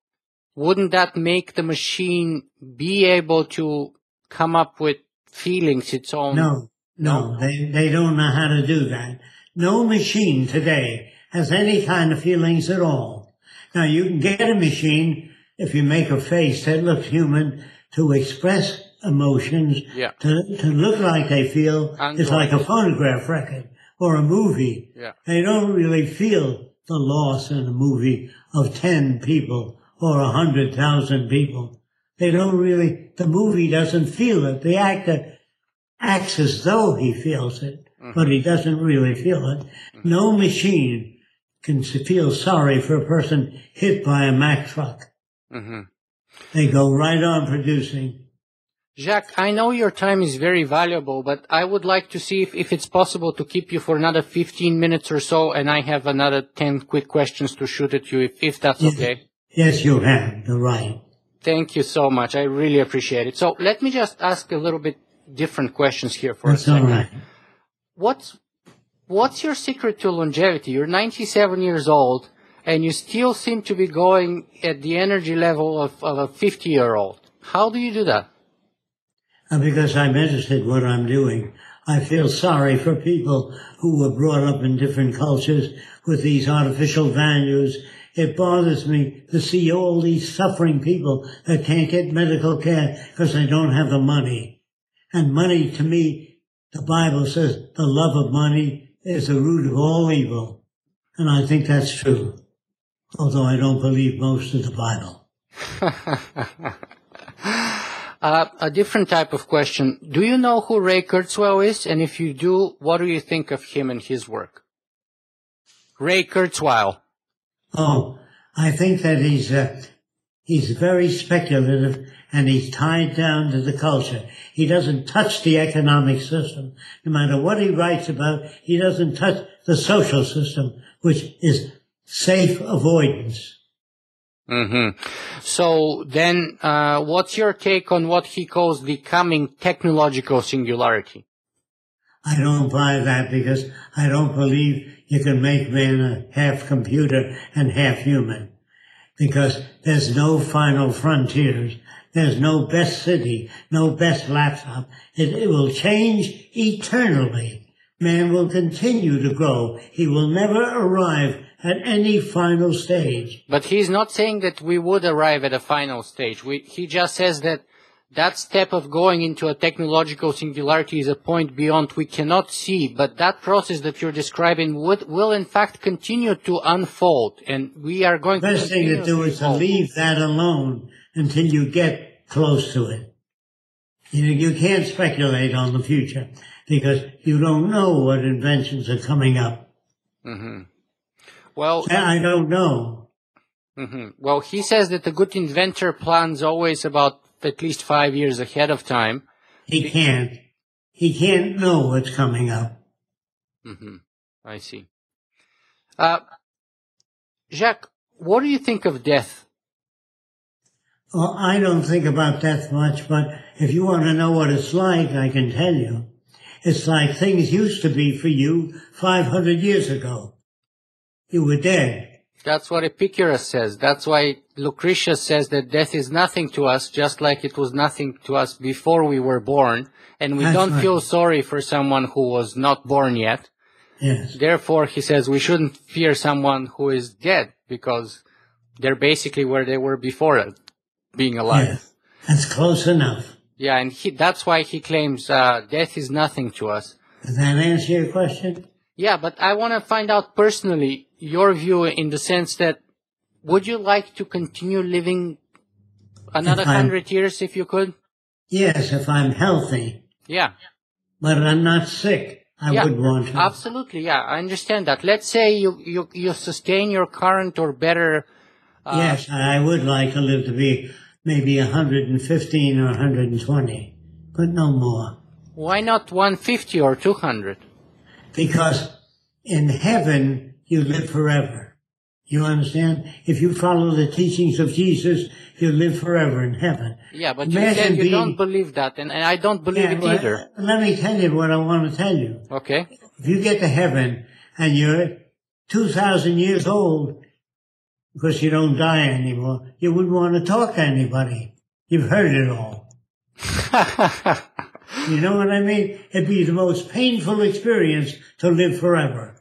wouldn't that make the machine be able to come up with feelings its own? No, no, they, they don't know how to do that. No machine today has any kind of feelings at all. Now you can get a machine if you make a face that looks human to express emotions, Yeah. to, to look like they feel. It's like a phonograph record or a movie. Yeah. They don't really feel the loss in a movie of 10 people or a 100,000 people. They don't really, the movie doesn't feel it. The actor acts as though he feels it, but he doesn't really feel it. No machine can feel sorry for a person hit by a Mack truck. hmm They go right on producing. Jacque, I know your time is very valuable, but I would like to see if, if it's possible to keep you for another 15 minutes or so, and I have another 10 quick questions to shoot at you, if, if that's Yes. okay. Yes, you have the right. Thank you so much. I really appreciate it. So let me just ask a little bit different questions here for That's a all second. right. What's what's your secret to longevity? You're 97 years old, and you still seem to be going at the energy level of, of a 50 year old. How do you do that? Uh, because I'm interested in what I'm doing. I feel sorry for people who were brought up in different cultures with these artificial values. It bothers me to see all these suffering people that can't get medical care because they don't have the money. And money, to me, the Bible says the love of money is the root of all evil. And I think that's true. Although I don't believe most of the Bible. Uh, a different type of question. Do you know who Ray Kurzweil is? And if you do, what do you think of him and his work? Ray Kurzweil. Oh, I think that he's uh, he's very speculative and he's tied down to the culture. He doesn't touch the economic system. No matter what he writes about, he doesn't touch the social system, which is safe avoidance. Hmm So then, uh, what's your take on what he calls the coming technological singularity? I don't buy that because I don't believe you can make man a half computer and half human. Because there's no final frontiers. There's no best city, no best laptop. It, it will change eternally. Man will continue to grow. He will never arrive at any final stage. But he's not saying that we would arrive at a final stage. We, he just says that that step of going into a technological singularity is a point beyond we cannot see, but that process that you're describing would, will in fact continue to unfold, and we are going Best to thing to do is to leave that alone until you get close to it. You, know, you can't speculate on the future because you don't know what inventions are coming up. Mhm. Well, I don't know. mhm. well, he says that a good inventor plans always about at least five years ahead of time. He can't. He can't know what's coming up. hmm I see. Uh, Jacque, what do you think of death? Well, I don't think about death much, but if you want to know what it's like, I can tell you. It's like things used to be for you 500 years ago. You were dead. That's what Epicurus says. That's why Lucretius says that death is nothing to us, just like it was nothing to us before we were born. And we That's don't right. feel sorry for someone who was not born yet. Yes. Therefore, he says we shouldn't fear someone who is dead because they're basically where they were before it, being alive. Yes. That's close enough. Yeah, and he, that's why he claims uh, death is nothing to us. Does that answer your question? Yeah, but I want to find out personally your view in the sense that would you like to continue living another hundred years if you could? Yes, if I'm healthy, Yeah, but I'm not sick. I yeah, would want to. absolutely. Yeah, I understand that. Let's say you you you sustain your current or better. Uh, yes, I would like to live to be maybe 115 or 120, but no more. Why not 150 or 200? Because in heaven, you live forever. You understand? If you follow the teachings of Jesus, you live forever in heaven. Yeah, but you said you being- don't believe that, and, and I don't believe Yeah, it well, either. Let me tell you what I want to tell you. Okay. If you get to heaven and you're 2,000 years old, because you don't die anymore, you wouldn't want to talk to anybody. You've heard it all. You know what I mean? It'd be the most painful experience to live forever,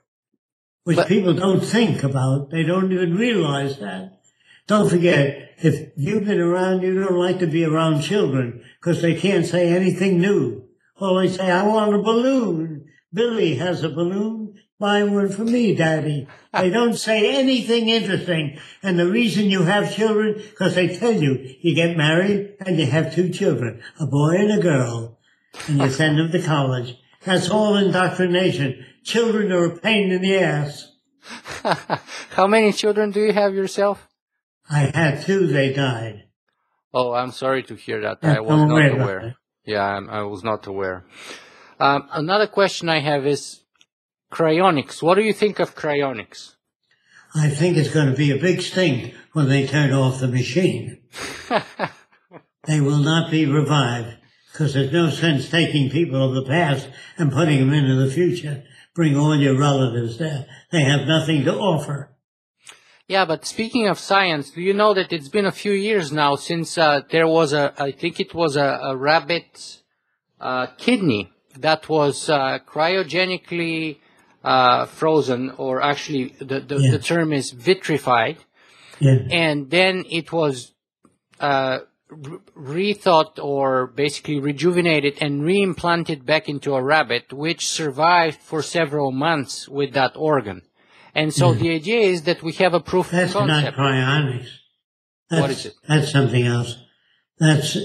which But- people don't think about. They don't even realize that. Don't forget, if you've been around, you don't like to be around children because they can't say anything new. Well, they say, I want a balloon. Billy has a balloon. Buy one for me, Daddy. They don't say anything interesting. And the reason you have children, because they tell you, you get married and you have two children, a boy and a girl and you send them to college. That's all indoctrination. Children are a pain in the ass. How many children do you have yourself? I had two, they died. Oh, I'm sorry to hear that. I was not aware. Yeah, I'm, I was not aware. Um, another question I have is cryonics. What do you think of cryonics? I think it's going to be a big stink when they turn off the machine. they will not be revived because there's no sense taking people of the past and putting them into the future. Bring all your relatives there. They have nothing to offer. Yeah, but speaking of science, do you know that it's been a few years now since uh, there was a, I think it was a, a rabbit uh, kidney that was uh, cryogenically uh, frozen, or actually the, the, Yeah. the term is vitrified. Yeah. and then it was uh, rethought or basically rejuvenated and reimplanted back into a rabbit, which survived for several months with that organ. And so the idea is that we have a proof of Hmm. That's not concept. cryonics. That's, What is it? That's something else. That's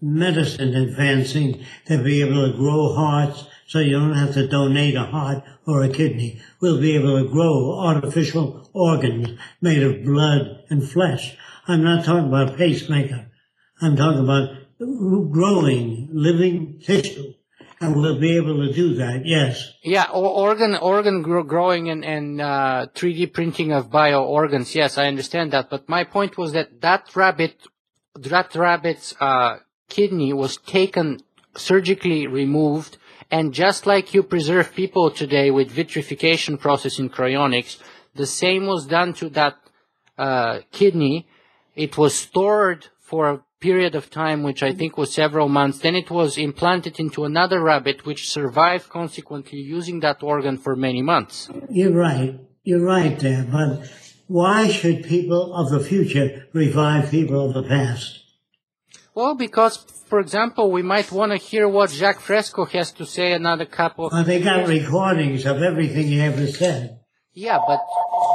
medicine advancing to be able to grow hearts so you don't have to donate a heart or a kidney. We'll be able to grow artificial organs made of blood and flesh. I'm not talking about a pacemaker. I'm talking about growing living tissue. And we'll be able to do that, yes. Yeah, or organ organ grow, growing and, and uh, 3D printing of bio organs. Yes, I understand that. But my point was that that rabbit, that rabbit's uh, kidney was taken surgically removed, and just like you preserve people today with vitrification process in cryonics, the same was done to that uh, kidney. It was stored for period of time, which I think was several months. Then it was implanted into another rabbit, which survived consequently using that organ for many months. You're right. You're right there. But why should people of the future revive people of the past? Well, because, for example, we might want to hear what Jacque Fresco has to say another couple. Well, they got recordings of everything he ever said. Yeah, but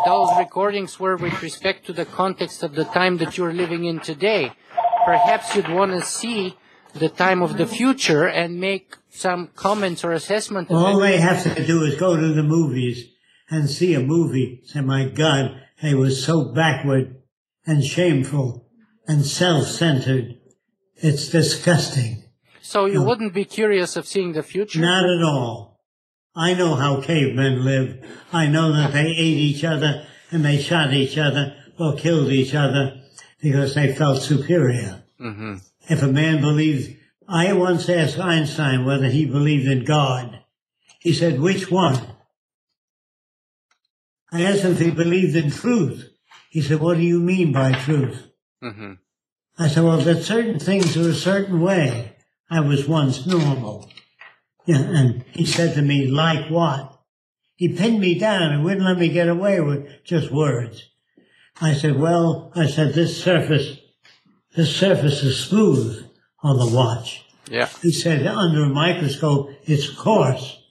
those recordings were with respect to the context of the time that you're living in today. Perhaps you'd want to see the time of the future and make some comments or assessment of All they have to do is go to the movies and see a movie. Say, my God, they were so backward and shameful and self-centered. It's disgusting. So you wouldn't be curious of seeing the future? Not at all. I know how cavemen lived. I know that they ate each other and they shot each other or killed each other. Because they felt superior. hmm If a man believed, I once asked Einstein whether he believed in God. He said, which one? I asked him if he believed in truth. He said, what do you mean by truth? hmm I said, well, that certain things are a certain way. I was once normal. Yeah, and he said to me, like what? He pinned me down and wouldn't let me get away with just words. I said, well, I said, this surface, this surface is smooth on the watch. Yeah. He said, under a microscope, it's coarse.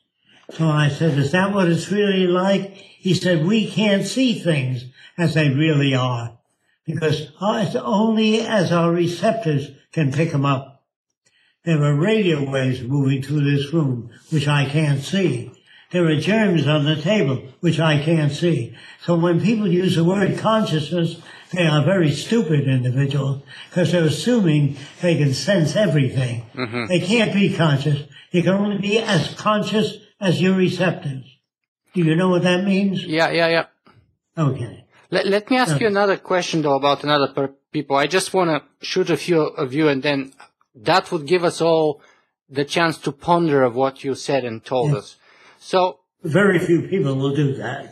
So I said, is that what it's really like? He said, we can't see things as they really are because it's only as our receptors can pick them up. There are radio waves moving through this room, which I can't see. There are germs on the table, which I can't see. So when people use the word consciousness, they are very stupid individuals because they're assuming they can sense everything. Mm-hmm. They can't be conscious. You can only be as conscious as your receptors. Do you know what that means? Yeah, yeah, yeah. Okay. Let, let me ask you another question though about another per- people. I just want to shoot a few of you and then that would give us all the chance to ponder of what you said and told us. So, Very few people will do that.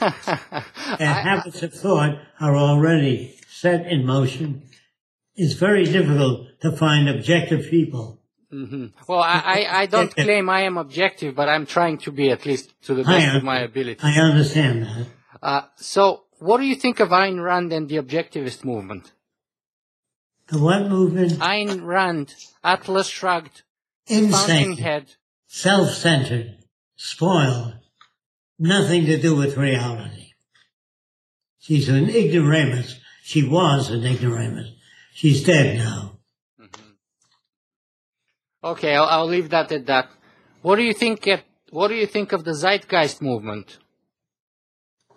Their habits of thought are already set in motion. It's very difficult to find objective people. mhm. well, I, I, don't claim I am objective, but I'm trying to be at least to the best of my ability. I understand that. Uh, so, what do you think of Ayn Rand and the objectivist movement? The what movement? Ayn Rand, Atlas Shrugged, Insane, Head. self-centered, spoiled, nothing to do with reality. She's an ignoramus. She was an ignoramus. She's dead now. Mm-hmm. Okay, I'll, I'll leave that at that. What do you think? At, what do you think of the Zeitgeist movement?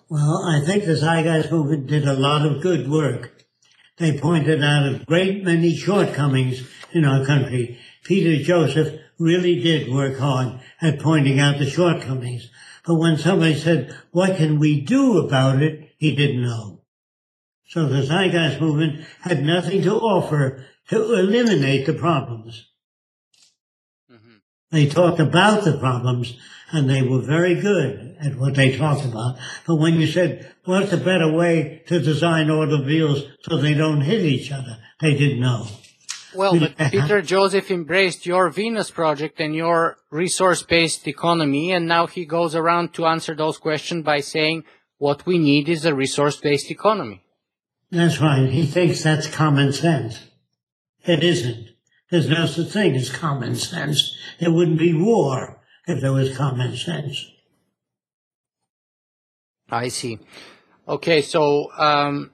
Well, I think the Zeitgeist movement did a lot of good work. They pointed out a great many shortcomings in our country. Peter Joseph really did work hard at pointing out the shortcomings. But when somebody said, what can we do about it? He didn't know. So the Zeitgeist movement had nothing to offer to eliminate the problems. Mm-hmm. They talked about the problems and they were very good at what they talked about. But when you said, what's a better way to design automobiles so they don't hit each other? They didn't know. Well, but Peter Joseph embraced your Venus project and your resource-based economy, and now he goes around to answer those questions by saying what we need is a resource-based economy. That's right. He thinks that's common sense. It isn't. There's no such thing as common sense. There wouldn't be war if there was common sense. I see. Okay, so um,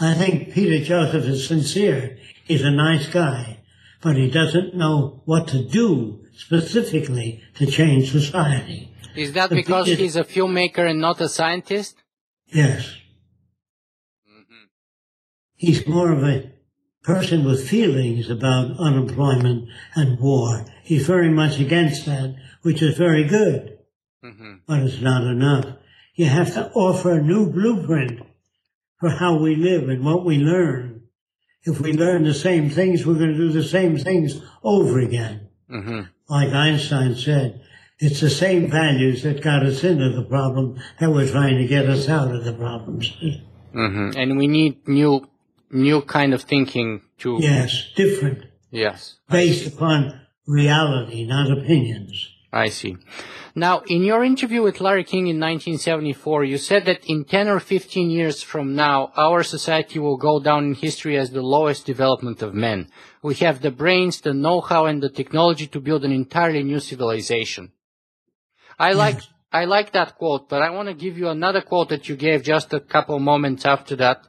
I think Peter Joseph is sincere. He's a nice guy, but he doesn't know what to do specifically to change society. is that The because biggest- he's a filmmaker and not a scientist? Yes. He's more of a person with feelings about unemployment and war. He's very much against that, which is very good, hmm but it's not enough. You have to offer a new blueprint for how we live and what we learn. If we learn the same things, we're going to do the same things over again. hmm Like Einstein said, it's the same values that got us into the problem that we're trying to get us out of the problems. hmm And we need new, new kind of thinking to. Yes, different. Yes. based upon reality, not opinions. I see. Now, in your interview with Larry King in 1974, you said that in 10 or 15 years from now, our society will go down in history as the lowest development of men. We have the brains, the know-how, and the technology to build an entirely new civilization. I like, I like that quote, but I want to give you another quote that you gave just a couple moments after that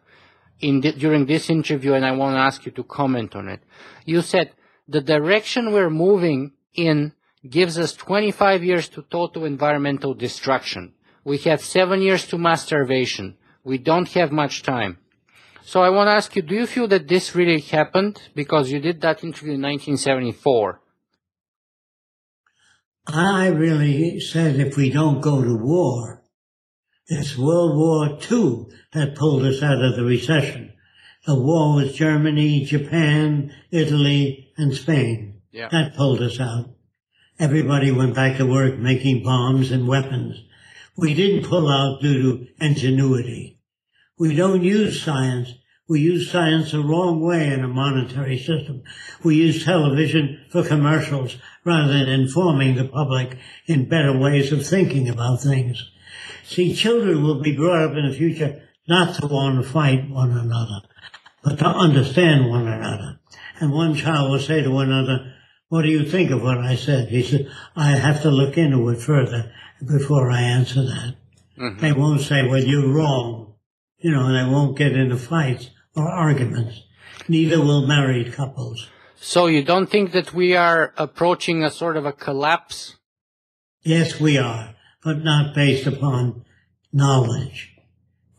in the, during this interview, and I want to ask you to comment on it. You said, the direction we're moving in gives us 25 years to total environmental destruction. We have seven years to mass starvation. We don't have much time. So I want to ask you, do you feel that this really happened? Because you did that interview in 1974. I really said if we don't go to war, It's World War II that pulled us out of the recession. The war with Germany, Japan, Italy, and Spain. Yeah. That pulled us out. Everybody went back to work making bombs and weapons. We didn't pull out due to ingenuity. We don't use science. We use science the wrong way in a monetary system. We use television for commercials rather than informing the public in better ways of thinking about things. See, children will be brought up in the future not to want to fight one another, but to understand one another. And one child will say to another, what do you think of what I said? He said, I have to look into it further before I answer that. Mhm. They won't say, well, you're wrong. You know, they won't get into fights or arguments. Neither will married couples. So you don't think that we are approaching a sort of a collapse? Yes, we are, but not based upon knowledge.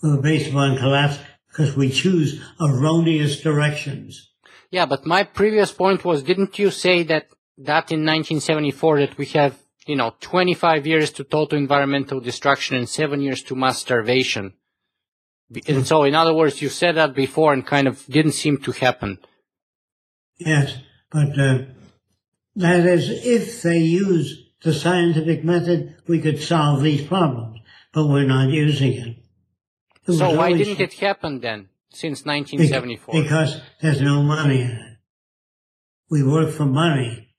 We're based upon collapse because we choose erroneous directions. Yeah, but my previous point was, didn't you say that that in 1974 that we have, you know, 25 years to total environmental destruction and seven years to mass starvation? And so, in other words, you said that before and kind of didn't seem to happen. Yes, but uh, that is, if they use the scientific method, we could solve these problems, but we're not using it. It So why didn't it happen then, since 1974? Because there's no money in it. We work for money.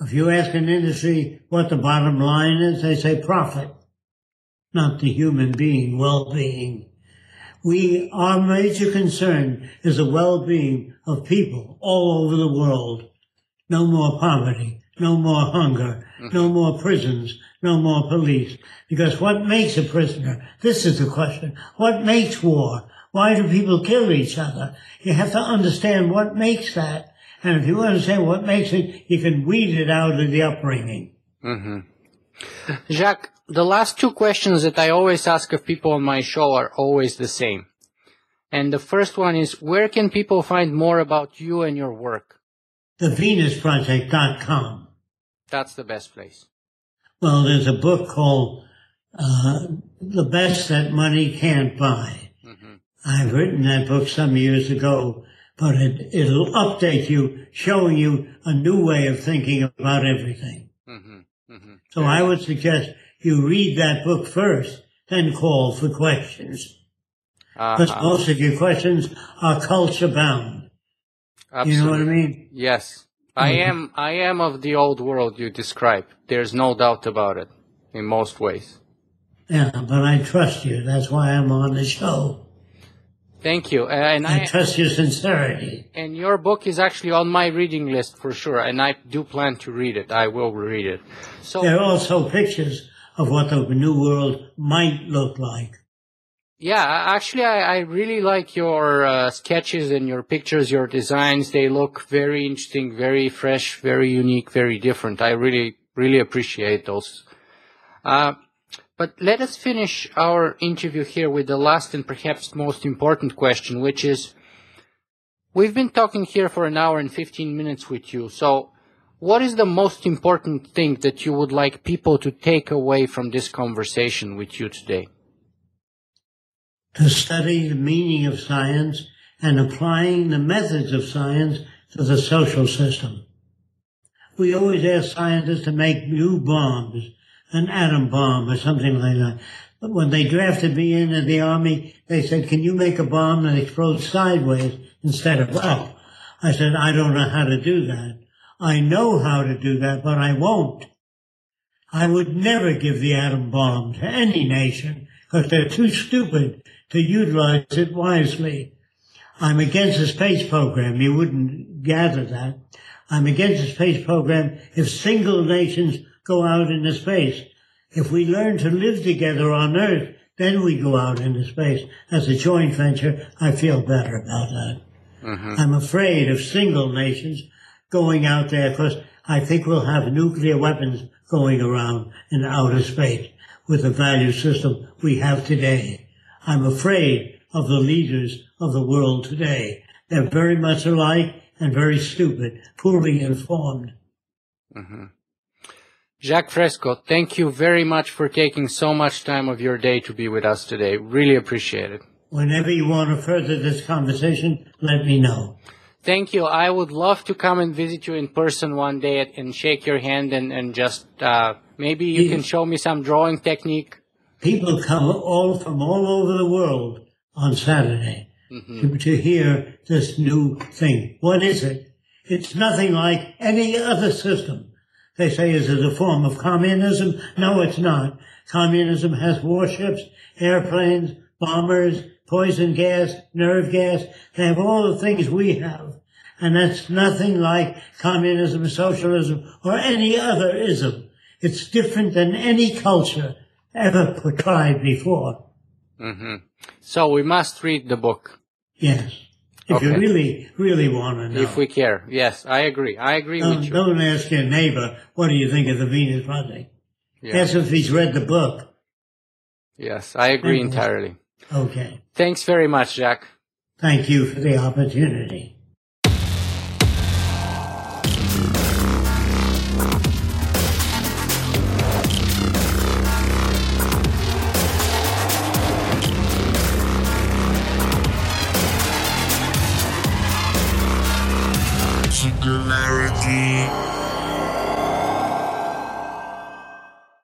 If you ask an industry what the bottom line is, they say profit, not the human being well-being. We, our major concern is the well-being of people all over the world. No more poverty, no more hunger, no mm-hmm. more prisons, no more police. Because what makes a prisoner? This is the question. What makes war? Why do people kill each other? You have to understand what makes that. And if you understand what makes it, you can weed it out of the upbringing. hmm Jacque, the last two questions that I always ask of people on my show are always the same. And the first one is, where can people find more about you and your work? TheVenusProject.com. That's the best place. Well, there's a book called uh, The Best That Money Can't Buy. I've written that book some years ago, but it, it'll update you, showing you a new way of thinking about everything. hmm hmm So I would suggest you read that book first, then call for questions. Because Uh-huh. most of your questions are culture bound. You know what I mean? Yes. I Mhm. am, I am of the old world you describe. There's no doubt about it, in most ways. Yeah, but I trust you. That's why I'm on the show. Thank you. Uh, and I I, trust your sincerity. and your book is actually on my reading list for sure, and I do plan to read it. I will read it. So, There are also pictures of what the new world might look like. Yeah, actually, I, I really like your uh, sketches and your pictures, your designs. They look very interesting, very fresh, very unique, very different. I really, really appreciate those. Uh, but let us finish our interview here with the last and perhaps most important question, which is, we've been talking here for an hour and 15 minutes with you. So what is the most important thing that you would like people to take away from this conversation with you today? to study the meaning of science and applying the methods of science to the social system. We always ask scientists to make new bombs, an atom bomb or something like that. But when they drafted me into the army, they said, can you make a bomb that explodes sideways instead of up? I said, I don't know how to do that. I know how to do that, but I won't. I would never give the atom bomb to any nation because they're too stupid to utilize it wisely. I'm against the space program. You wouldn't gather that. I'm against the space program if single nations go out into space. If we learn to live together on Earth, then we go out into space. As a joint venture, I feel better about that. Mm-hmm. I'm afraid of single nations going out there because I think we'll have nuclear weapons going around in outer space with the value system we have today. I'm afraid of the leaders of the world today. They're very much alike and very stupid, poorly informed. Mm-hmm. Jacque Fresco, thank you very much for taking so much time of your day to be with us today. Really appreciate it. Whenever you want to further this conversation, let me know. Thank you. I would love to come and visit you in person one day and shake your hand and, and just uh, maybe you can show me some drawing technique. People come all from all over the world on Saturday to, to hear this new thing. What is it? It's nothing like any other system. They say, is it a form of communism? No, it's not. Communism has warships, airplanes, bombers, poison gas, nerve gas. They have all the things we have. And that's nothing like communism, socialism, or any other ism. It's different than any culture ever portrayed before. hmm So we must read the book Yes. If you really, really want to know. if we care. Yes, I agree. I agree Don't, with you. don't ask your neighbor, what do you think of the Venus Project? Yeah. Ask if he's read the book. Yes, I agree entirely. Okay. Thanks very much, Jacque. Thank you for the opportunity. Singularity